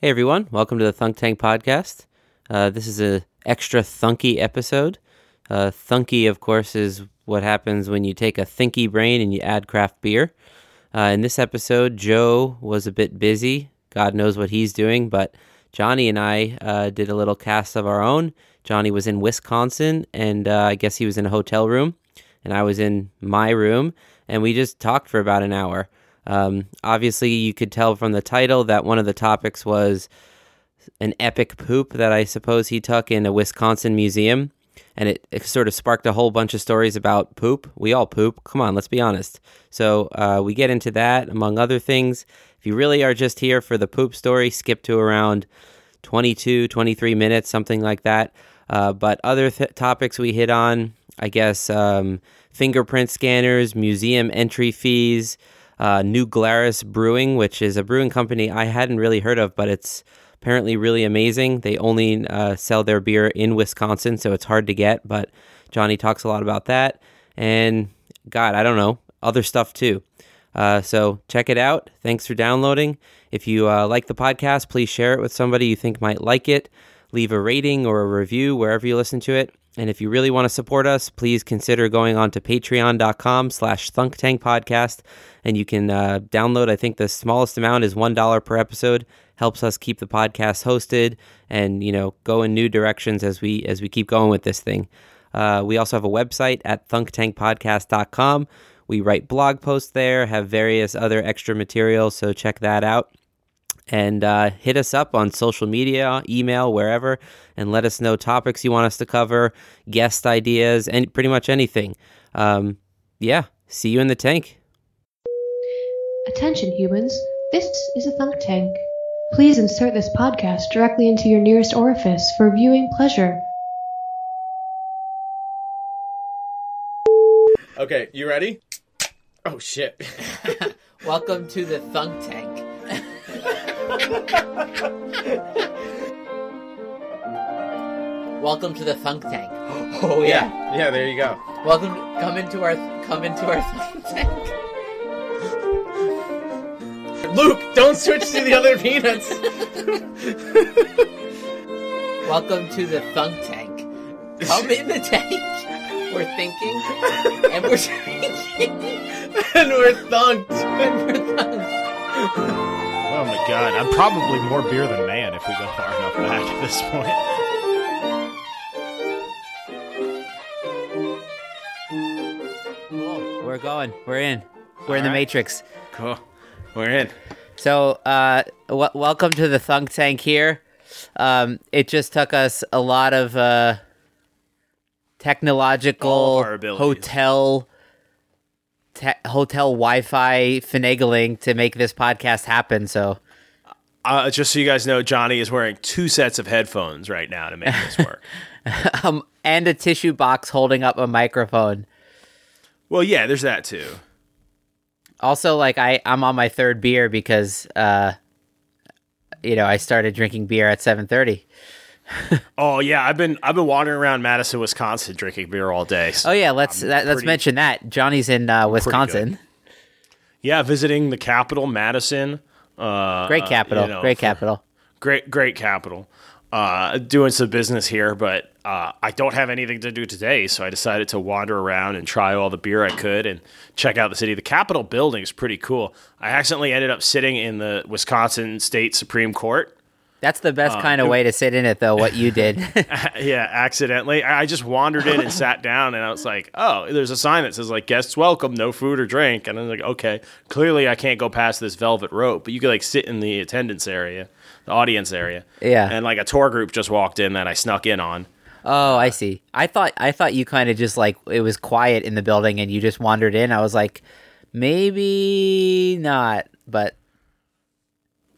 Hey everyone, welcome to the Thunk Tank podcast. Uh, this is a extra thunky episode. Uh, thunky, of course, is what happens when you take a thinky brain and you add craft beer. Uh, in this episode, Joe was a bit busy. God knows what he's doing, but Johnny and I uh, did a little cast of our own. Johnny was in Wisconsin, and uh, I guess he was in a hotel room, and I was in my room, and we just talked for about an hour. Um, obviously, you could tell from the title that one of the topics was an epic poop that I suppose he took in a Wisconsin museum. And it, it sort of sparked a whole bunch of stories about poop. We all poop. Come on, let's be honest. So uh, we get into that, among other things. If you really are just here for the poop story, skip to around 22, 23 minutes, something like that. Uh, but other th- topics we hit on, I guess, um, fingerprint scanners, museum entry fees, uh, New Glarus Brewing, which is a brewing company I hadn't really heard of, but it's apparently really amazing. They only uh, sell their beer in Wisconsin, so it's hard to get. But Johnny talks a lot about that, and God, I don't know, other stuff too. Uh, so check it out. Thanks for downloading. If you uh, like the podcast, please share it with somebody you think might like it. Leave a rating or a review wherever you listen to it. And if you really want to support us, please consider going on to patreon.com slash thunktankpodcast. And you can uh, download, I think the smallest amount is $1 per episode. Helps us keep the podcast hosted and, you know, go in new directions as we as we keep going with this thing. Uh, we also have a website at thunktankpodcast.com. We write blog posts there, have various other extra materials, so check that out and uh, hit us up on social media, email, wherever, and let us know topics you want us to cover, guest ideas, and pretty much anything. Um, yeah, see you in the tank. Attention, humans. This is a thunk tank. Please insert this podcast directly into your nearest orifice for viewing pleasure. Okay, you ready? Oh shit. Welcome to the Thunk Tank. Welcome to the Thunk Tank. Oh yeah. Yeah, there you go. Welcome, come into our, come into our Thunk Tank. Luke, don't switch to the other peanuts. Welcome to the Thunk Tank. Come in the tank. We're thinking, and we're drinking, and we're thunked. and we're thunked. Oh my god, I'm probably more beer than man if we go far enough back at this point. Cool. We're going. We're in. We're in the All right. Matrix. Cool. We're in. So, uh, w- welcome to the Thunk Tank here. Um, it just took us a lot of uh, technological of our abilities. hotel te- hotel Wi-Fi finagling to make this podcast happen. So, Uh, just so you guys know, Johnny is wearing two sets of headphones right now to make this work. um, and a tissue box holding up a microphone. well, yeah, there's that too. Also, like I, I'm on my third beer because, uh, you know, I started drinking beer at 7:30. Oh yeah, I've been I've been wandering around Madison, Wisconsin, drinking beer all day. So, Oh yeah, let's that, let's pretty- mention that Johnny's in uh, Wisconsin. yeah, visiting the capital, Madison. Uh, Great uh, capital. you know, Great capital. great great capital uh doing some business here but uh i don't have anything to do today so i decided to wander around and try all the beer i could and check out the city the capitol building is pretty cool i accidentally ended up sitting in the wisconsin state supreme court That's the Uh, best kind of way to sit in it, though. What you did. yeah accidentally i I just wandered in and sat down and i was like oh there's a sign that says like guests welcome no food or drink and i was like okay clearly i can't go past this velvet rope but you could like sit in the attendance area the audience area Yeah. and like a tour group just walked in that i snuck in on oh, I see. I thought I thought you kind of just like it was quiet in the building and you just wandered in. I was like, maybe not, but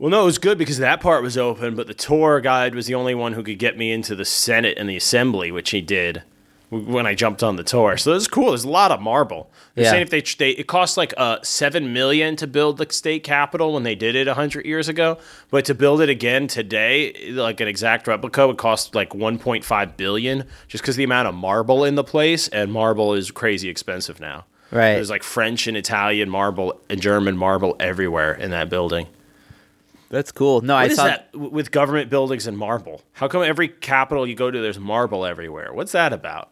Well, no, it was good because that part was open, but the tour guide was the only one who could get me into the Senate and the Assembly, which he did when I jumped on the tour. So this is cool. There's a lot of marble. They're Yeah. saying if they, they it cost like uh seven million to build the state capitol when they did it hundred years ago, but to build it again today, like an exact replica, would cost like 1.5 billion, just because the amount of marble in the place, and marble is crazy expensive now. right. There's like French and Italian marble and German marble everywhere in that building. That's cool. No, I What is saw that w- with government buildings and marble? How come every capital you go to, there's marble everywhere? What's that about?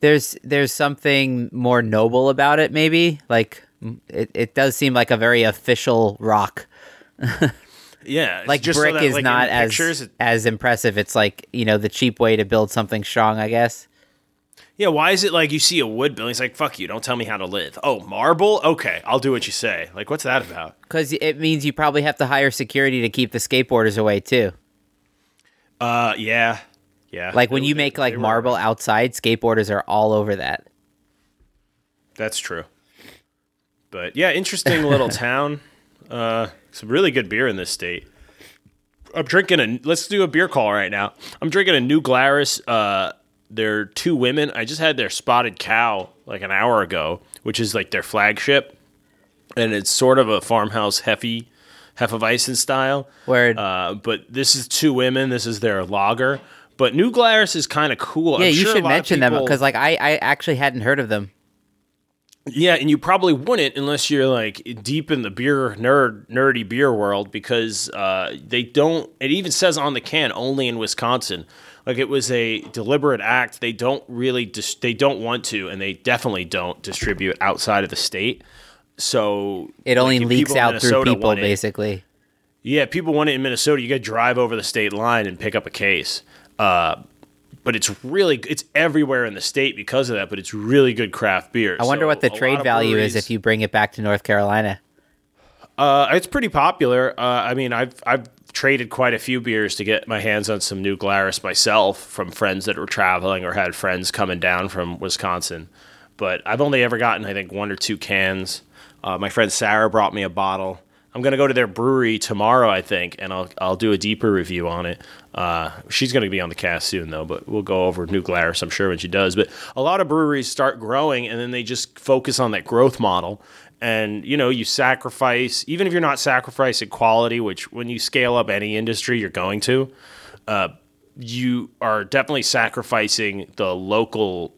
there's there's something more noble about it. Maybe like it, it does seem like a very official rock. Yeah, it's Like just so brick that, is like, not as pictures, it- as impressive. It's like you know the cheap way to build something strong. I guess. Yeah. Why is it like you see a wood building? It's like fuck you. Don't tell me how to live. Oh, marble. Okay, I'll do what you say. Like, what's that about? Because it means you probably have to hire security to keep the skateboarders away too. Uh, yeah, yeah. Like when They- you make like marble outside, skateboarders are all over that. That's true. But yeah, interesting little town. Uh, some really good beer in this state. I'm drinking a. Let's do a beer call right now. I'm drinking a New Glarus. Uh, they're two women. I just had their Spotted Cow like an hour ago, which is like their flagship, and it's sort of a farmhouse Heffy, Hefeweizen style. Word. Uh, but this is two women. This is their lager. But New Glarus is kind of cool. yeah, I'm you sure should mention them because like I I actually hadn't heard of them. Yeah, and you probably wouldn't unless you're like deep in the beer nerd nerdy beer world because uh, they don't. It even says on the can only in Wisconsin. Like it was a deliberate act. They don't really. Dis- they don't want to, and they definitely don't distribute outside of the state. So It only like, leaks out through people it- basically. yeah, people want it in Minnesota. You got to drive over the state line and pick up a case. Uh, but it's really it's everywhere in the state because of that. But it's really good craft beer. I wonder So what the trade value is if you bring it back to North Carolina. Uh, it's pretty popular. Uh, I mean, I've I've traded quite a few beers to get my hands on some new Glarus myself from friends that were traveling or had friends coming down from Wisconsin. But I've only ever gotten, I think, one or two cans. Uh, my friend Sarah brought me a bottle. I'm gonna go to their brewery tomorrow, I think, and I'll I'll do a deeper review on it. Uh, she's gonna be on the cast soon, though, but we'll go over New Glarus, I'm sure, when she does. But a lot of breweries start growing, and then they just focus on that growth model. And you know, you sacrifice, even if you're not sacrificing quality, which when you scale up any industry, you're going to. Uh, you are definitely sacrificing the local,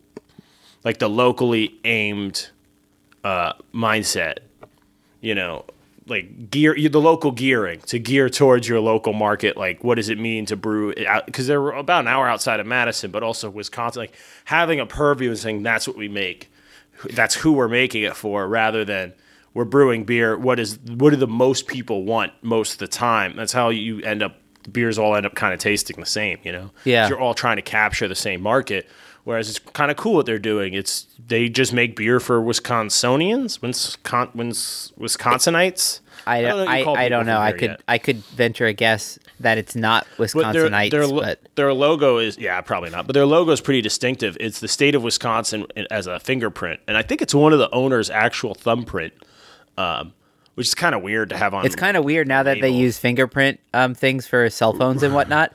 like the locally aimed uh, mindset you know, like gear the local gearing to gear towards your local market. Like, what does it mean to brew? Because they're about an hour outside of Madison, but also Wisconsin. Like having a purview and saying that's what we make, that's who we're making it for, rather than we're brewing beer. What is what do the most people want most of the time? That's how you end up. Beers all end up kind of tasting the same, you know. Yeah. you're all trying to capture the same market. Whereas it's kind of cool what they're doing. It's they just make beer for Wisconsinians, Wiscon, Wisconsinites. I don't, what you I, I don't know. I could yet. I could venture a guess that it's not But their, their, but their logo is yeah probably not. But their logo is pretty distinctive. It's the state of Wisconsin as a fingerprint, and I think it's one of the owner's actual thumbprint, um, which is kind of weird to have on. it's kind of weird now that they use fingerprint um, things for cell phones and whatnot.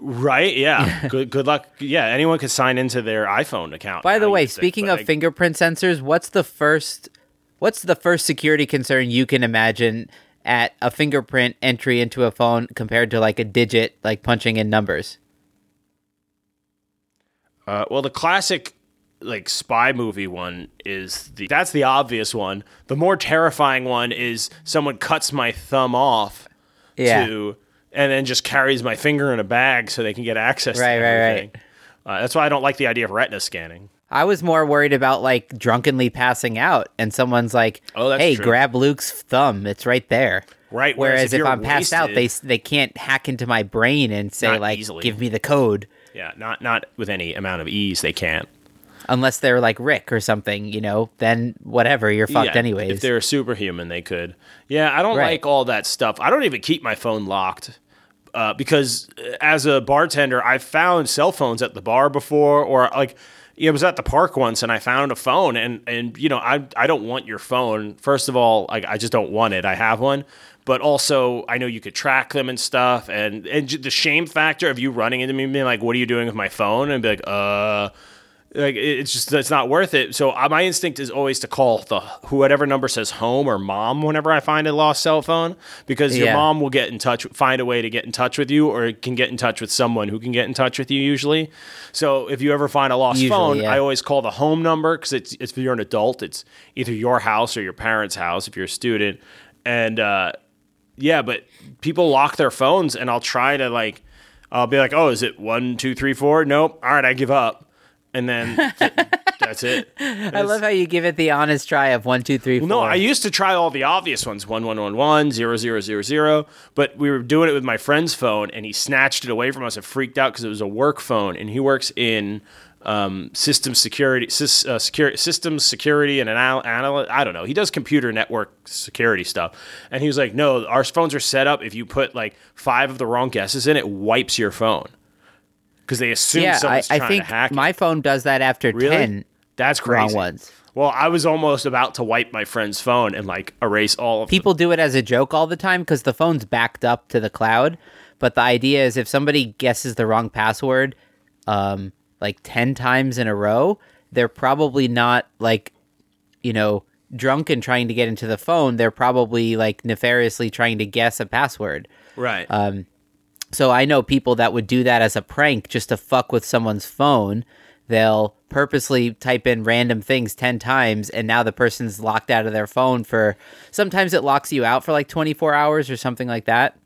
right. Yeah. good good luck. Yeah, anyone could sign into their iPhone account. By the way, use it, speaking of I- fingerprint sensors, what's the first what's the first security concern you can imagine at a fingerprint entry into a phone compared to like a digit like punching in numbers? Uh, well, the classic like spy movie one is the that's the obvious one. The more terrifying one is someone cuts my thumb off Yeah. to and then just carries my finger in a bag so they can get access Right, to right, right. everything. Uh, that's why I don't like the idea of retina scanning. I was more worried about like drunkenly passing out and someone's like, Oh, "Hey, true. grab Luke's thumb. It's right there." Right, whereas Whereas, if if, I'm passed out, they they can't hack into my brain and say like, easily. "Give me the code." Yeah, not not with any amount of ease they can't. Unless they're like Rick or something, you know, then whatever, you're fucked Yeah, anyways. If they're superhuman, they could. Yeah, I don't Right. like all that stuff. I don't even keep my phone locked uh, because uh, as a bartender, I've found cell phones at the bar before, or like. Yeah, I was at the park once and I found a phone and and you know I I don't want your phone. First of all, like I just don't want it. I have one, but also I know you could track them and stuff. And and the shame factor of you running into me and being like, "What are you doing with my phone?" and be like, "Uh." Like it's just it's not worth it. So uh, my instinct is always to call the whatever number says home or mom whenever I find a lost cell phone because your Yeah. mom will get in touch, find a way to get in touch with you, or can get in touch with someone who can get in touch with you usually. So if you ever find a lost Usually, phone, yeah. I always call the home number because it's, it's if you're an adult, it's either your house or your parents' house if you're a student, and uh, yeah, but people lock their phones, and I'll try to like, I'll be like, oh, is it one, two, three, four? Nope. All right, I give up, and then th- that's it. I love how you give it the honest try of one, two, three, four. No, I used to try all the obvious ones one one one one zero zero zero zero, but we were doing it with my friend's phone, and he snatched it away from us and freaked out because it was a work phone, and he works in um, system security, sys, uh, security, systems security, and an anal- analyst. I don't know. He does computer network security stuff, and he was like, "No, our phones are set up. If you put like five of the wrong guesses in, it wipes your phone." Because they assume yeah, I, someone's I trying think to hack it. my phone does that after Really? ten That's wrong crazy. ones. Well, I was almost about to wipe my friend's phone and like erase all of People do it as a joke all the time because the phone's backed up to the cloud. But the idea is if somebody guesses the wrong password, um, like ten times in a row, they're probably not like, you know, drunk and trying to get into the phone. They're probably like nefariously trying to guess a password. Right. Um, So I know people that would do that as a prank just to fuck with someone's phone. They'll purposely type in random things 10 times and now the person's locked out of their phone for sometimes it locks you out for like 24 hours or something like that.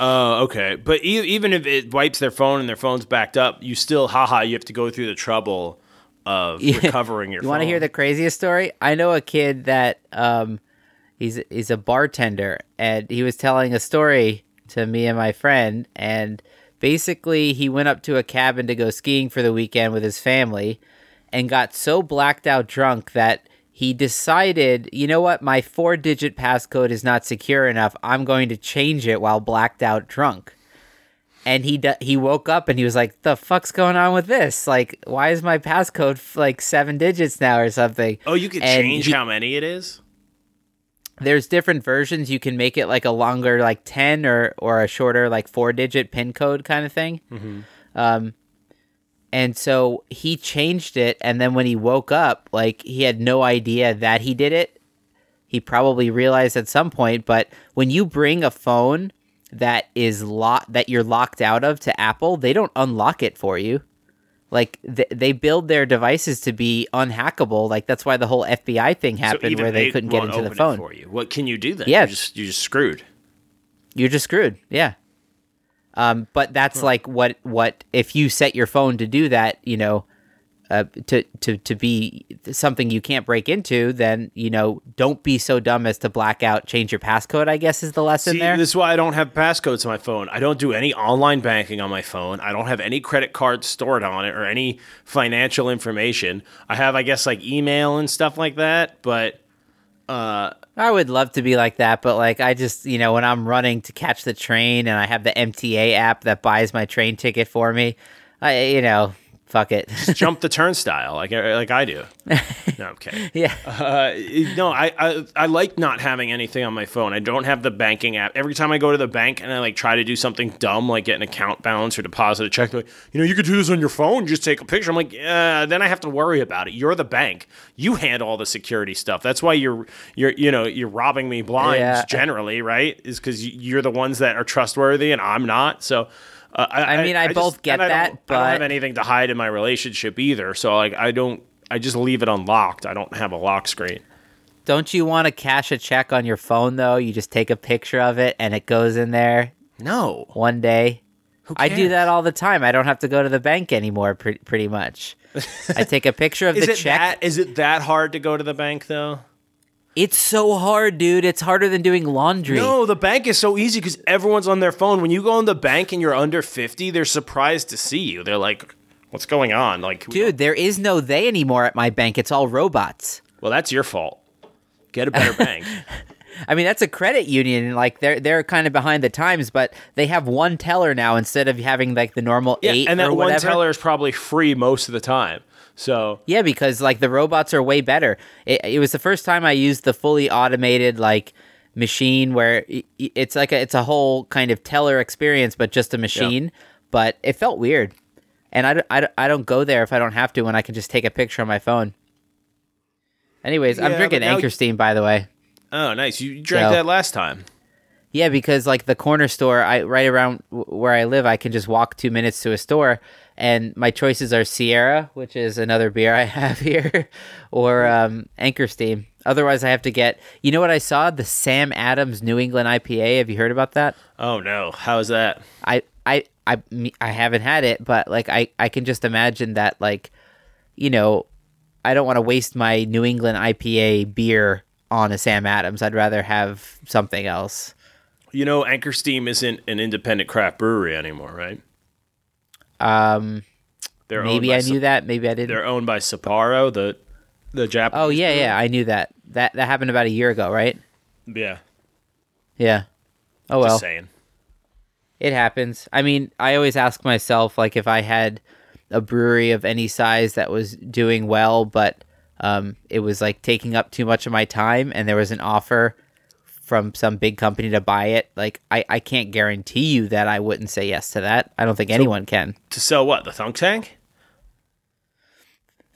Oh, okay. But e- even if it wipes their phone and their phone's backed up, you still, haha, you have to go through the trouble of Yeah. recovering your You phone. want to hear the craziest story? I know a kid that um he's he's a bartender and he was telling a story to me and my friend and basically he went up to a cabin to go skiing for the weekend with his family and got so blacked out drunk that he decided, you know what, my four digit passcode is not secure enough. I'm going to change it while blacked out drunk. And he d- he woke up and he was like, "The fuck's going on with this? Like, why is my passcode f- like seven digits now or something?" Oh, you could And change he- how many it is? There's different versions. You can make it like a longer, like ten, or or a shorter, like four digit pin code kind of thing. Um, and so he changed it, and then when he woke up, like he had no idea that he did it. He probably realized at some point, but when you bring a phone that is locked that you're locked out of to Apple, they don't unlock it for you. Like th- they build their devices to be unhackable. Like that's why the whole FBI thing happened, even where they, couldn't get into the phone. for you. What can you do then? Yeah. You're just, you're just screwed. You're just screwed. Yeah. Um, but that's like what what if you set your phone to do that, you know, uh, to to to be something you can't break into, then you know, don't be so dumb as to black out, change your passcode. I guess is the lesson See, there. this is why I don't have passcodes on my phone. I don't do any online banking on my phone. I don't have any credit cards stored on it or any financial information. I have, I guess, like email and stuff like that. But uh, I would love to be like that, but like I just, you know, when I'm running to catch the train and I have the MTA app that buys my train ticket for me, I, you know, fuck it. jump the turnstile like like I do. No, kidding. yeah. Uh, no, I, I I like not having anything on my phone. I don't have the banking app. Every time I go to the bank and I like try to do something dumb, like get an account balance or deposit a check, like, you know, you could do this on your phone. Just take a picture. I'm like, yeah. Then I have to worry about it. You're the bank. You handle all the security stuff. That's why you're you're you know you're robbing me blind Yeah. generally, right? Is because you're the ones that are trustworthy and I'm not. So. Uh, I mean, I both just- get I that, I don't have anything to hide in my relationship either. So like, I don't. I just leave it unlocked. I don't have a lock screen. Don't you want to cash a check on your phone though? You just take a picture of it and it goes in there No. one day. Who I do that all the time. I don't have to go to the bank anymore. Pre- pretty much, I take a picture of the it check. that is it that hard to go to the bank though? It's so hard, dude. It's harder than doing laundry. No, the bank is so easy because everyone's on their phone. When you go in the bank and you're under fifty, they're surprised to see you. They're like, "What's going on?" Like, Dude, there is no they anymore at my bank. It's all robots. well, that's your fault. Get a better bank. I mean, that's a credit union. Like they're they're kind of behind the times, but they have one teller now instead of having like the normal Yeah, eight and that one teller is probably free most of the time. So Yeah, because like the robots are way better. It, it was the first time I used the fully automated like machine where it's like a, it's a whole kind of teller experience, but just a machine. But it felt weird, and I, don't- I, I don't go there if I don't have to, when I can just take a picture on my phone. Anyways, I'm drinking Anchor Steam, by the way. oh, nice. You drank So- that last time. Yeah, because like the corner store, I right around w- where I live, I can just walk two minutes to a store, and my choices are Sierra, which is another beer I have here, or um, Anchor Steam. Otherwise, I have to get. You know what I saw? The Sam Adams New England IPA. Have you heard about that? Oh no, how's that? I I I I haven't had it, but like I I can just imagine that like, you know, I don't want to waste my New England IPA beer on a Sam Adams. I'd rather have something else. You know, Anchor Steam isn't an independent craft brewery anymore, right? Um, They're owned maybe by I Sa- knew that. Maybe I didn't. They're owned by Sapporo, the the Japanese. Oh yeah, yeah, I knew that. That that happened about a year ago, right? yeah. Yeah. Oh Just well, saying. it happens. I mean, I always ask myself like if I had a brewery of any size that was doing well, but um, it was like taking up too much of my time, and there was an offer from some big company to buy it. Like I, I can't guarantee you that I wouldn't say yes to that. I don't think anyone can. To sell what? The Thunk Tank?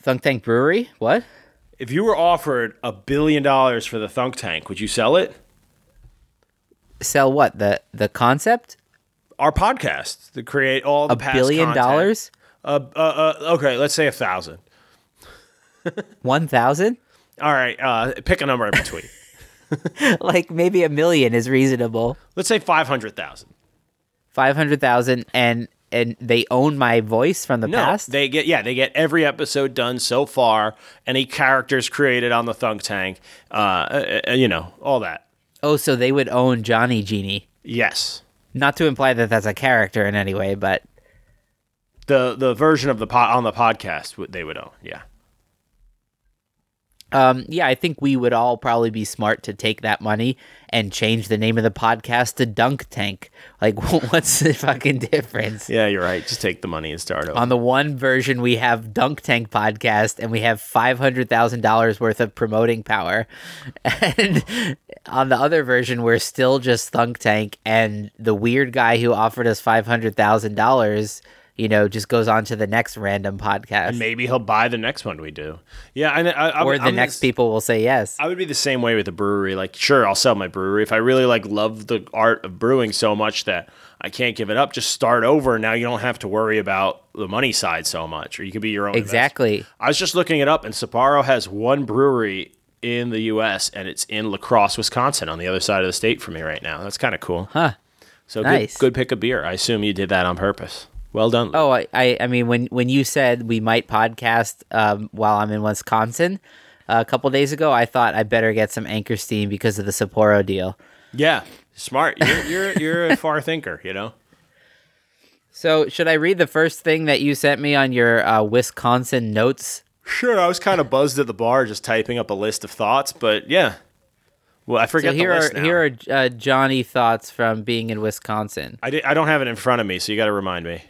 Thunk Tank Brewery? What? If you were offered a billion dollars for the Thunk Tank, would you sell it? Sell what? The the concept? Our podcast to create all the A billion content. dollars? Uh, uh, uh, okay, let's say a thousand. One thousand? All right, uh, pick a number in between. like maybe a million is reasonable. let's say five hundred thousand. Five hundred thousand, and and they own my voice from the No, past. they get yeah, they get every episode done so far, any characters created on the Thunk Tank, uh, uh, uh, you know, all that. oh, so they would own Johnny Genie. Yes, Not to imply that that's a character in any way, but the the version of the po- on the podcast would- they would own. Yeah, um, yeah, I think we would all probably be smart to take that money and change the name of the podcast to Dunk Tank. Like, what's the fucking difference? yeah, you're right. Just take the money and start over. On the one version, we have Dunk Tank podcast, and we have five hundred thousand dollars worth of promoting power. And on the other version, we're still just Thunk Tank, and the weird guy who offered us five hundred thousand dollars, you know, just goes on to the next random podcast, and maybe he'll buy the next one we do. Yeah, and I, I, or the I'm next this- people will say yes. I would be the same way with the brewery. Like, sure, I'll sell my brewery if I really like love the art of brewing so much that I can't give it up. Just start over. Now you don't have to worry about the money side so much, or you could be your own. investor. Exactly. I was just looking it up, and Sapporo has one brewery in the U.S. and it's in La Crosse, Wisconsin, on the other side of the state for me right now. That's kind of cool. Huh. So Nice. good, good pick of beer. I assume you did that on purpose. Well done. Luke. Oh, I, I, I mean, when when you said we might podcast um, while I'm in Wisconsin uh, a couple days ago, I thought I better get some Anchor Steam because of the Sapporo deal. yeah, smart. You're you're you're a far thinker. You know. So, should I read the first thing that you sent me on your uh, Wisconsin notes? Sure, I was kind of buzzed at the bar just typing up a list of thoughts, but yeah. Well, I So forget here the are list now. here are uh, Johnny thoughts from being in Wisconsin. I, di- I don't have it in front of me, so you got to remind me.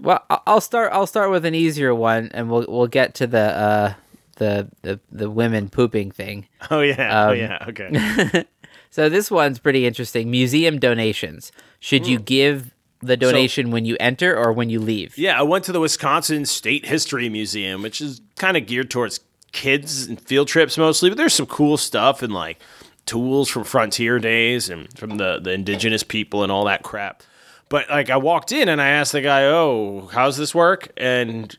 Well, I'll start. I'll start with an easier one, and we'll we'll get to the uh, the the the women pooping thing. Oh yeah, oh Um, yeah, okay. So this one's pretty interesting. Museum donations. Should Hmm. you give the donation when you enter or when you leave? yeah, I went to the Wisconsin State History Museum, which is kind of geared towards kids and field trips mostly, but there's some cool stuff and like tools from frontier days and from the the indigenous people and all that crap. But like I walked in and I asked the guy, "Oh, how's this work?" And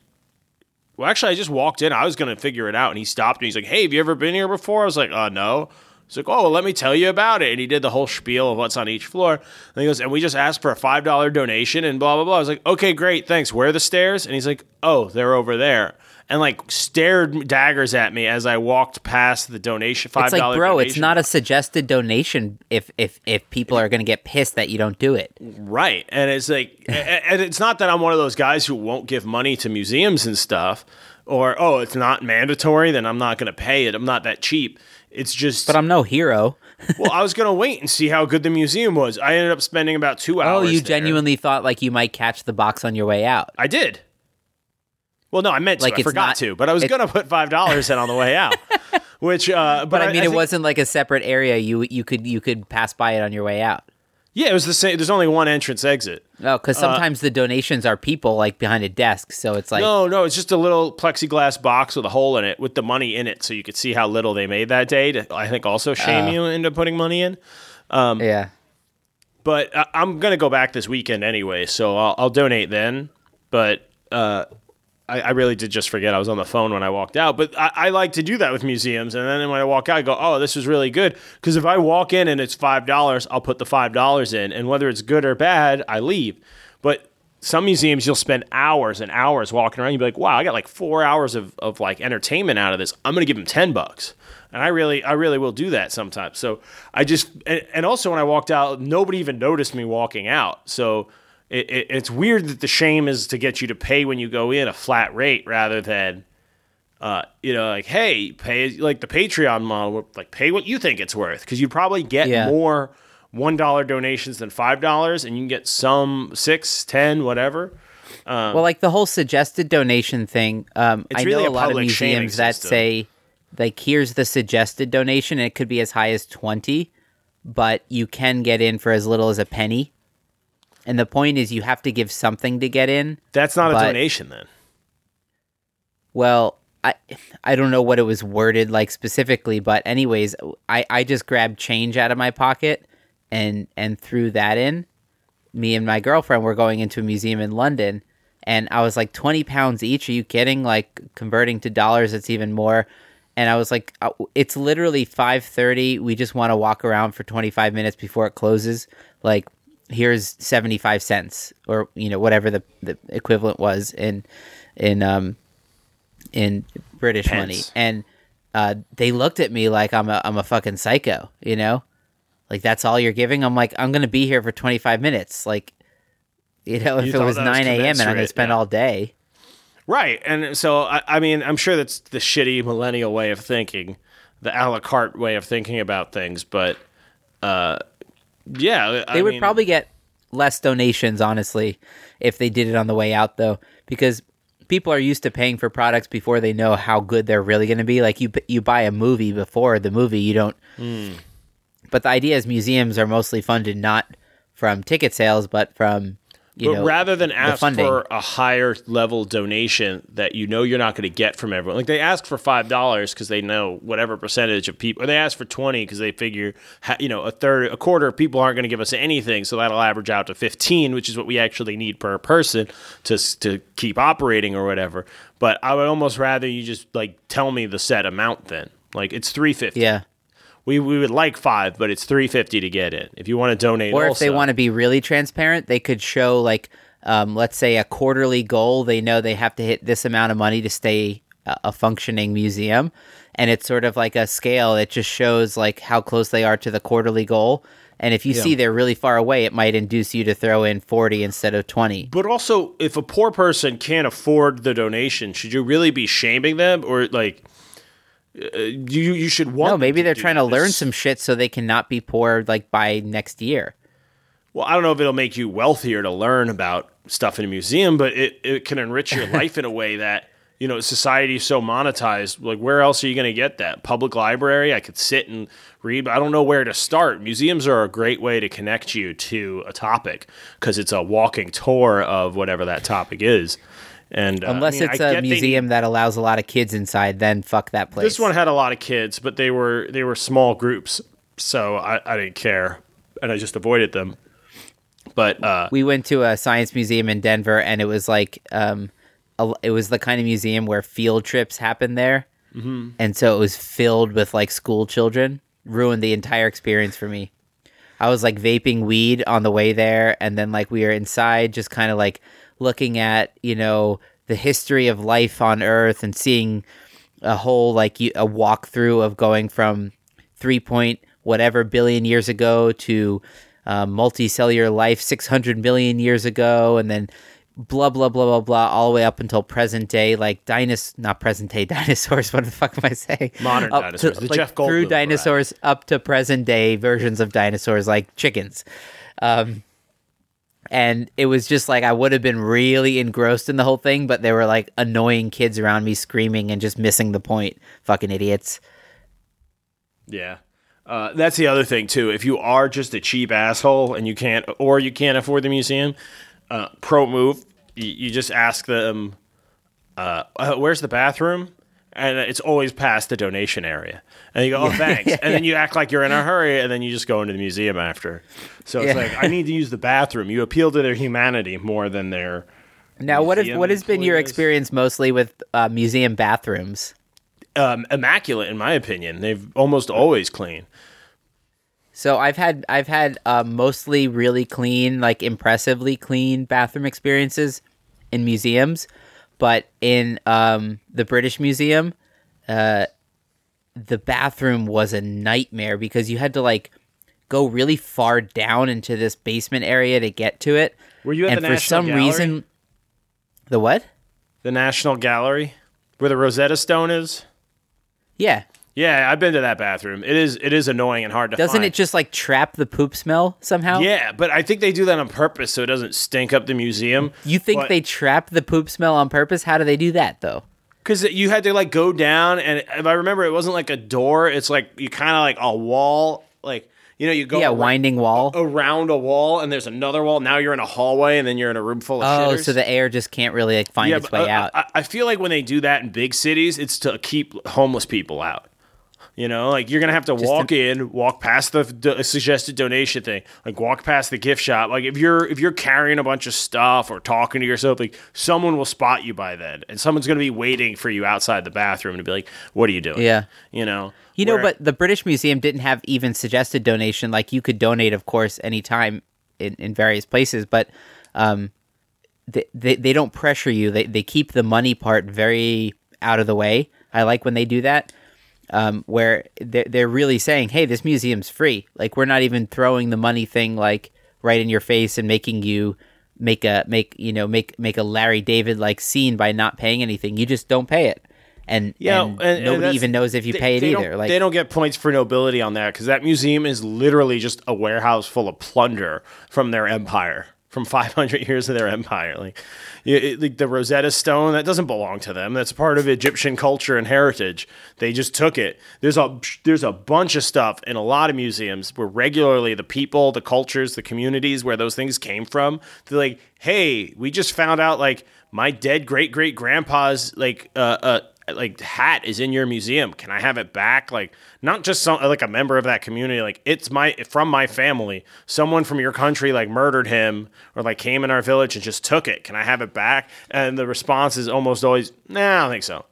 Well, actually, I just walked in. I was to figure it out, and he stopped me. He's like, "Hey, have you ever been here before?" I was like, "Uh, no." He's like, "Oh, well, let me tell you about it." And he did the whole spiel of what's on each floor. And he goes, "And we just asked for a five dollar donation and blah blah blah." I was like, "Okay, great, thanks. Where are the stairs?" And he's like, "Oh, they're over there." And like stared daggers at me as I walked past the donation five It's like, bro, it's not a suggested donation if if if people are going to get pissed that you don't do it. Right. And it's like, and it's not that I'm one of those guys who won't give money to museums and stuff, or, oh, it's not mandatory, then I'm not going to pay it. I'm not that cheap. It's just, But I'm no hero. well, I was going to wait and see how good the museum was. I ended up spending about two oh, hours. Oh, you there. genuinely thought like you might catch the box on your way out. I did. Well, no, I meant Like, to. I forgot not- to, but I was going to put $5 in on the way out. Which, uh, but, But I mean, it think- wasn't like a separate area. You you could you could pass by it on your way out. Yeah, it was the same. There's only one entrance exit. No, because sometimes the donations are people like behind a desk, so it's like no, no, it's just a little plexiglass box with a hole in it with the money in it, so you could see how little they made that day. To, I think also shame Oh. you into putting money in. yeah. But I, I'm gonna go back this weekend anyway, so I'll, I'll donate then. But uh, I, I really did just forget I was on the phone when I walked out. But I, I like to do that with museums, and then when I walk out, I go, "Oh, this was really good." Because if I walk in and it's five dollars, I'll put the five dollars in, and whether it's good or bad, I leave. But some museums you'll spend hours and hours walking around. You'll be like, "Wow, I got like four hours of, of like entertainment out of this. I'm gonna give them ten bucks." And I really, I really will do that sometimes. So I just, and, and also when I walked out, nobody even noticed me walking out. So it, it, it's weird that the shame is to get you to pay when you go in a flat rate rather than, uh, you know, like hey, pay like the Patreon model, like pay what you think it's worth because you'd probably get Yeah. more one dollar donations than five dollars, and you can get some six, ten, whatever. well, like the whole suggested donation thing. Um, It's I really know a lot of museums that system. say, like, here's the suggested donation, and it could be as high as twenty, but you can get in for as little as a penny. And the point is, you have to give something to get in. That's not a donation then. Well, I I don't know what it was worded like specifically, but anyways, I I just grabbed change out of my pocket and and threw that in. Me and my girlfriend were going into a museum in London, and I was like twenty pounds each. Are you kidding? Like converting to dollars, it's even more. And I was like, uh, it's literally five thirty. We just want to walk around for twenty five minutes before it closes. Like, here's seventy five cents, or you know whatever the, the equivalent was in in um in British Pence. money, and uh, they looked at me like I'm a I'm a fucking psycho, you know, like that's all you're giving. I'm like I'm gonna be here for 25 minutes, like you know, if You it was 9 a.m. and I'm gonna spend yeah. all day. Right. And so, I, I mean, I'm sure that's the shitty millennial way of thinking, the a la carte way of thinking about things. But, uh, yeah. They would probably get less donations, honestly, if they did it on the way out, though, because people are used to paying for products before they know how good they're really going to be. Like you, you buy a movie before the movie, you don't. Hmm. But the idea is museums are mostly funded not from ticket sales, but from But know rather than ask for a higher level donation that you know you're not going to get from everyone, like they ask for five dollars because they know whatever percentage of people, or they ask for twenty because they figure, you know, a third, a quarter of people aren't going to give us anything, so that'll average out to fifteen, which is what we actually need per person to to keep operating or whatever. But I would almost rather you just like tell me the set amount then, like it's three fifty. yeah. We, we would like five, but it's three fifty to get in. If you want to donate, Or if they want to be really transparent, they could show like, um, let's say a quarterly goal. They know they have to hit this amount of money to stay a, a functioning museum, and it's sort of like a scale that just shows like how close they are to the quarterly goal. And if you see they're really far away, it might induce you to throw in forty instead of twenty. But also, if a poor person can't afford the donation, should you really be shaming them, or like uh, you you should want? No, maybe they're trying to learn some shit so they cannot be poor like by next year. Well, I don't know if it'll make you wealthier to learn about stuff in a museum, but it, it can enrich your life in a way that you know society is so monetized. Like, where else are you going to get that? Public library? I could sit and read, but I don't know where to start. Museums are a great way to connect you to a topic because it's a walking tour of whatever that topic is. And uh, I Unless mean, it's I a get they museum that allows a lot of kids inside, then fuck that place. This one had a lot of kids, but they were they were small groups, so I, I didn't care, and I just avoided them. But uh, we went to a science museum in Denver, and it was like, um, a, it was the kind of museum where field trips happen there, mm-hmm. and so it was filled with like school children. Ruined the entire experience for me. I was like vaping weed on the way there, and then like we were inside, just kind of like looking at you know the history of life on Earth and seeing a whole like a walkthrough of going from three point whatever billion years ago to um, multicellular life 600 million years ago and then blah blah blah blah blah all the way up until present day. Like dinos not present day dinosaurs what the fuck am i saying? Modern Up dinosaurs, to, the like, Jeff through Goldblum variety. dinosaurs up to present day versions of dinosaurs like chickens. Um and it was just like I would have been really engrossed in the whole thing, but there were like annoying kids around me screaming and just missing the point. Fucking idiots. yeah, uh, that's the other thing too. If you are just a cheap asshole and you can't, or you can't afford the museum, uh, pro move. You, you just ask them, uh, uh, "Where's the bathroom?" And it's always past the donation area. And you go, "Oh, thanks." and then you act like you're in a hurry, and then you just go into the museum after. So it's Yeah. like, I need to use the bathroom. You appeal to their humanity more than their Now, what have what has been your experience mostly with uh, museum bathrooms? um, immaculate in my opinion. They've almost always clean. So I've had I've had uh, mostly really clean, like impressively clean bathroom experiences in museums, but in um, the British Museum, uh, the bathroom was a nightmare because you had to like go really far down into this basement area to get to it. Were you at and the for National some Gallery? reason, the what? The National Gallery, where the Rosetta Stone is. Yeah, Yeah, I've been to that bathroom. It is it is annoying and hard to find. doesn't find. it just like trap the poop smell somehow? Yeah, but I think they do that on purpose so it doesn't stink up the museum. You think But- they trap the poop smell on purpose? How do they do that though? Because you had to like go down, and if I remember, it wasn't like a door. It's like you kind of like a wall, like you know, you go yeah, ar- winding wall. around a wall, and there's another wall. Now you're in a hallway, and then you're in a room full of Oh, shitters. so the air just can't really like find its but, way uh, out. I, I feel like when they do that in big cities, it's to keep homeless people out. You know, like you're gonna have to walk in, walk past the suggested donation thing, like walk past the gift shop. Like if you're if you're carrying a bunch of stuff or talking to yourself, like someone will spot you by then, and someone's gonna be waiting for you outside the bathroom to be like, "What are you doing?" Yeah. you know. you know, Where- but the British Museum didn't have even suggested donation. Like you could donate, of course, anytime in, in various places, but um, they, they they don't pressure you. They they keep the money part very out of the way. I like when they do that. Um, where they're, they're really saying, "Hey, this museum's free. Like we're not even throwing the money thing like right in your face and making you make a make you know make make a Larry David like scene by not paying anything. You just don't pay it, and Yeah, and and- and nobody that's- even knows if you they- pay it either. Like they don't get points for nobility on that because that museum is literally just a warehouse full of plunder from their empire, from 500 years of their empire. Like, like the Rosetta Stone, that doesn't belong to them. That's part of Egyptian culture and heritage. They just took it. There's a there's a bunch of stuff in a lot of museums where regularly the people, the cultures, the communities where those things came from, they're like, hey, we just found out like my dead great great grandpa's like uh uh like hat is in your museum. Can I have it back? Like not just some like a member of that community. Like it's my from my family. Someone from your country like murdered him or like came in our village and just took it. Can I have it back? And the response is almost always, nah, I don't think so.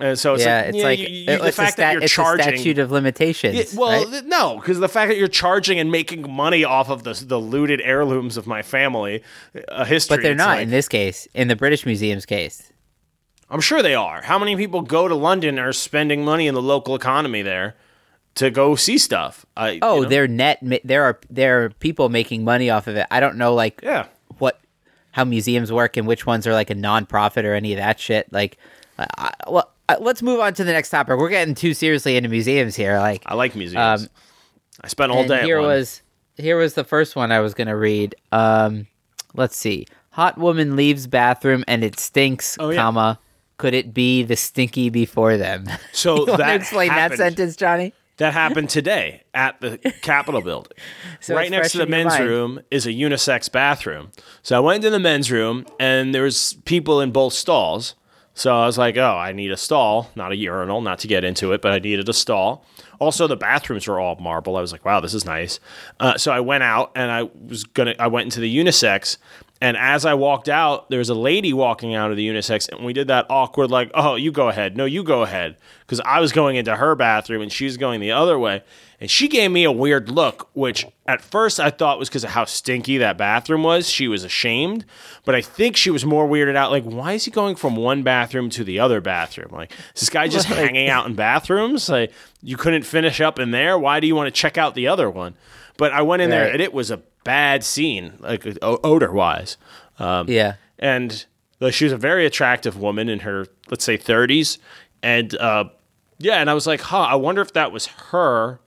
And so it's yeah, like, it's yeah, like you- you- uh, it's the fact sta- that you're it's a charging. statute of limitations. Yeah, well, right? th- no, because the fact that you're charging and making money off of the the looted heirlooms of my family, a history. but they're not like- in this case. In the British Museum's case, I'm sure they are. How many people go to London and are spending money in the local economy there to go see stuff? I, oh, you know? they're net. There are there are people making money off of it. I don't know, like yeah. what how museums work and which ones are like a nonprofit or any of that shit. Like, I, well, let's move on to the next topic. We're getting too seriously into museums here. Like, I like museums. Um, I spent all day. here was here was the first one I was gonna read. Um, let's see. Hot woman leaves bathroom and it stinks, Oh, yeah. comma. Could it be the stinky before them? So you want to that explain that sentence, Johnny? That happened today at the Capitol building. So right next to the men's room is a unisex bathroom. So I went into the men's room and there was people in both stalls. So I was like, "Oh, I need a stall, not a urinal, not to get into it, but I needed a stall." Also, the bathrooms were all marble. I was like, "Wow, this is nice." Uh, so I went out and I was gonna. I went into the unisex, and as I walked out, there was a lady walking out of the unisex, and we did that awkward, like, "Oh, you go ahead. No, you go ahead," because I was going into her bathroom and she was going the other way, and she gave me a weird look, which at first I thought was because of how stinky that bathroom was. She was ashamed, but I think she was more weirded out. Like, why is he going from one bathroom to the other bathroom? Like, is this guy just hanging out in bathrooms? Like, you couldn't finish up in there. Why do you want to check out the other one? But I went in there and it was a bad scene, like odor wise. Um, Yeah. and like, she was a very attractive woman in her let's say 30s and uh, yeah and i was like huh i wonder if that was her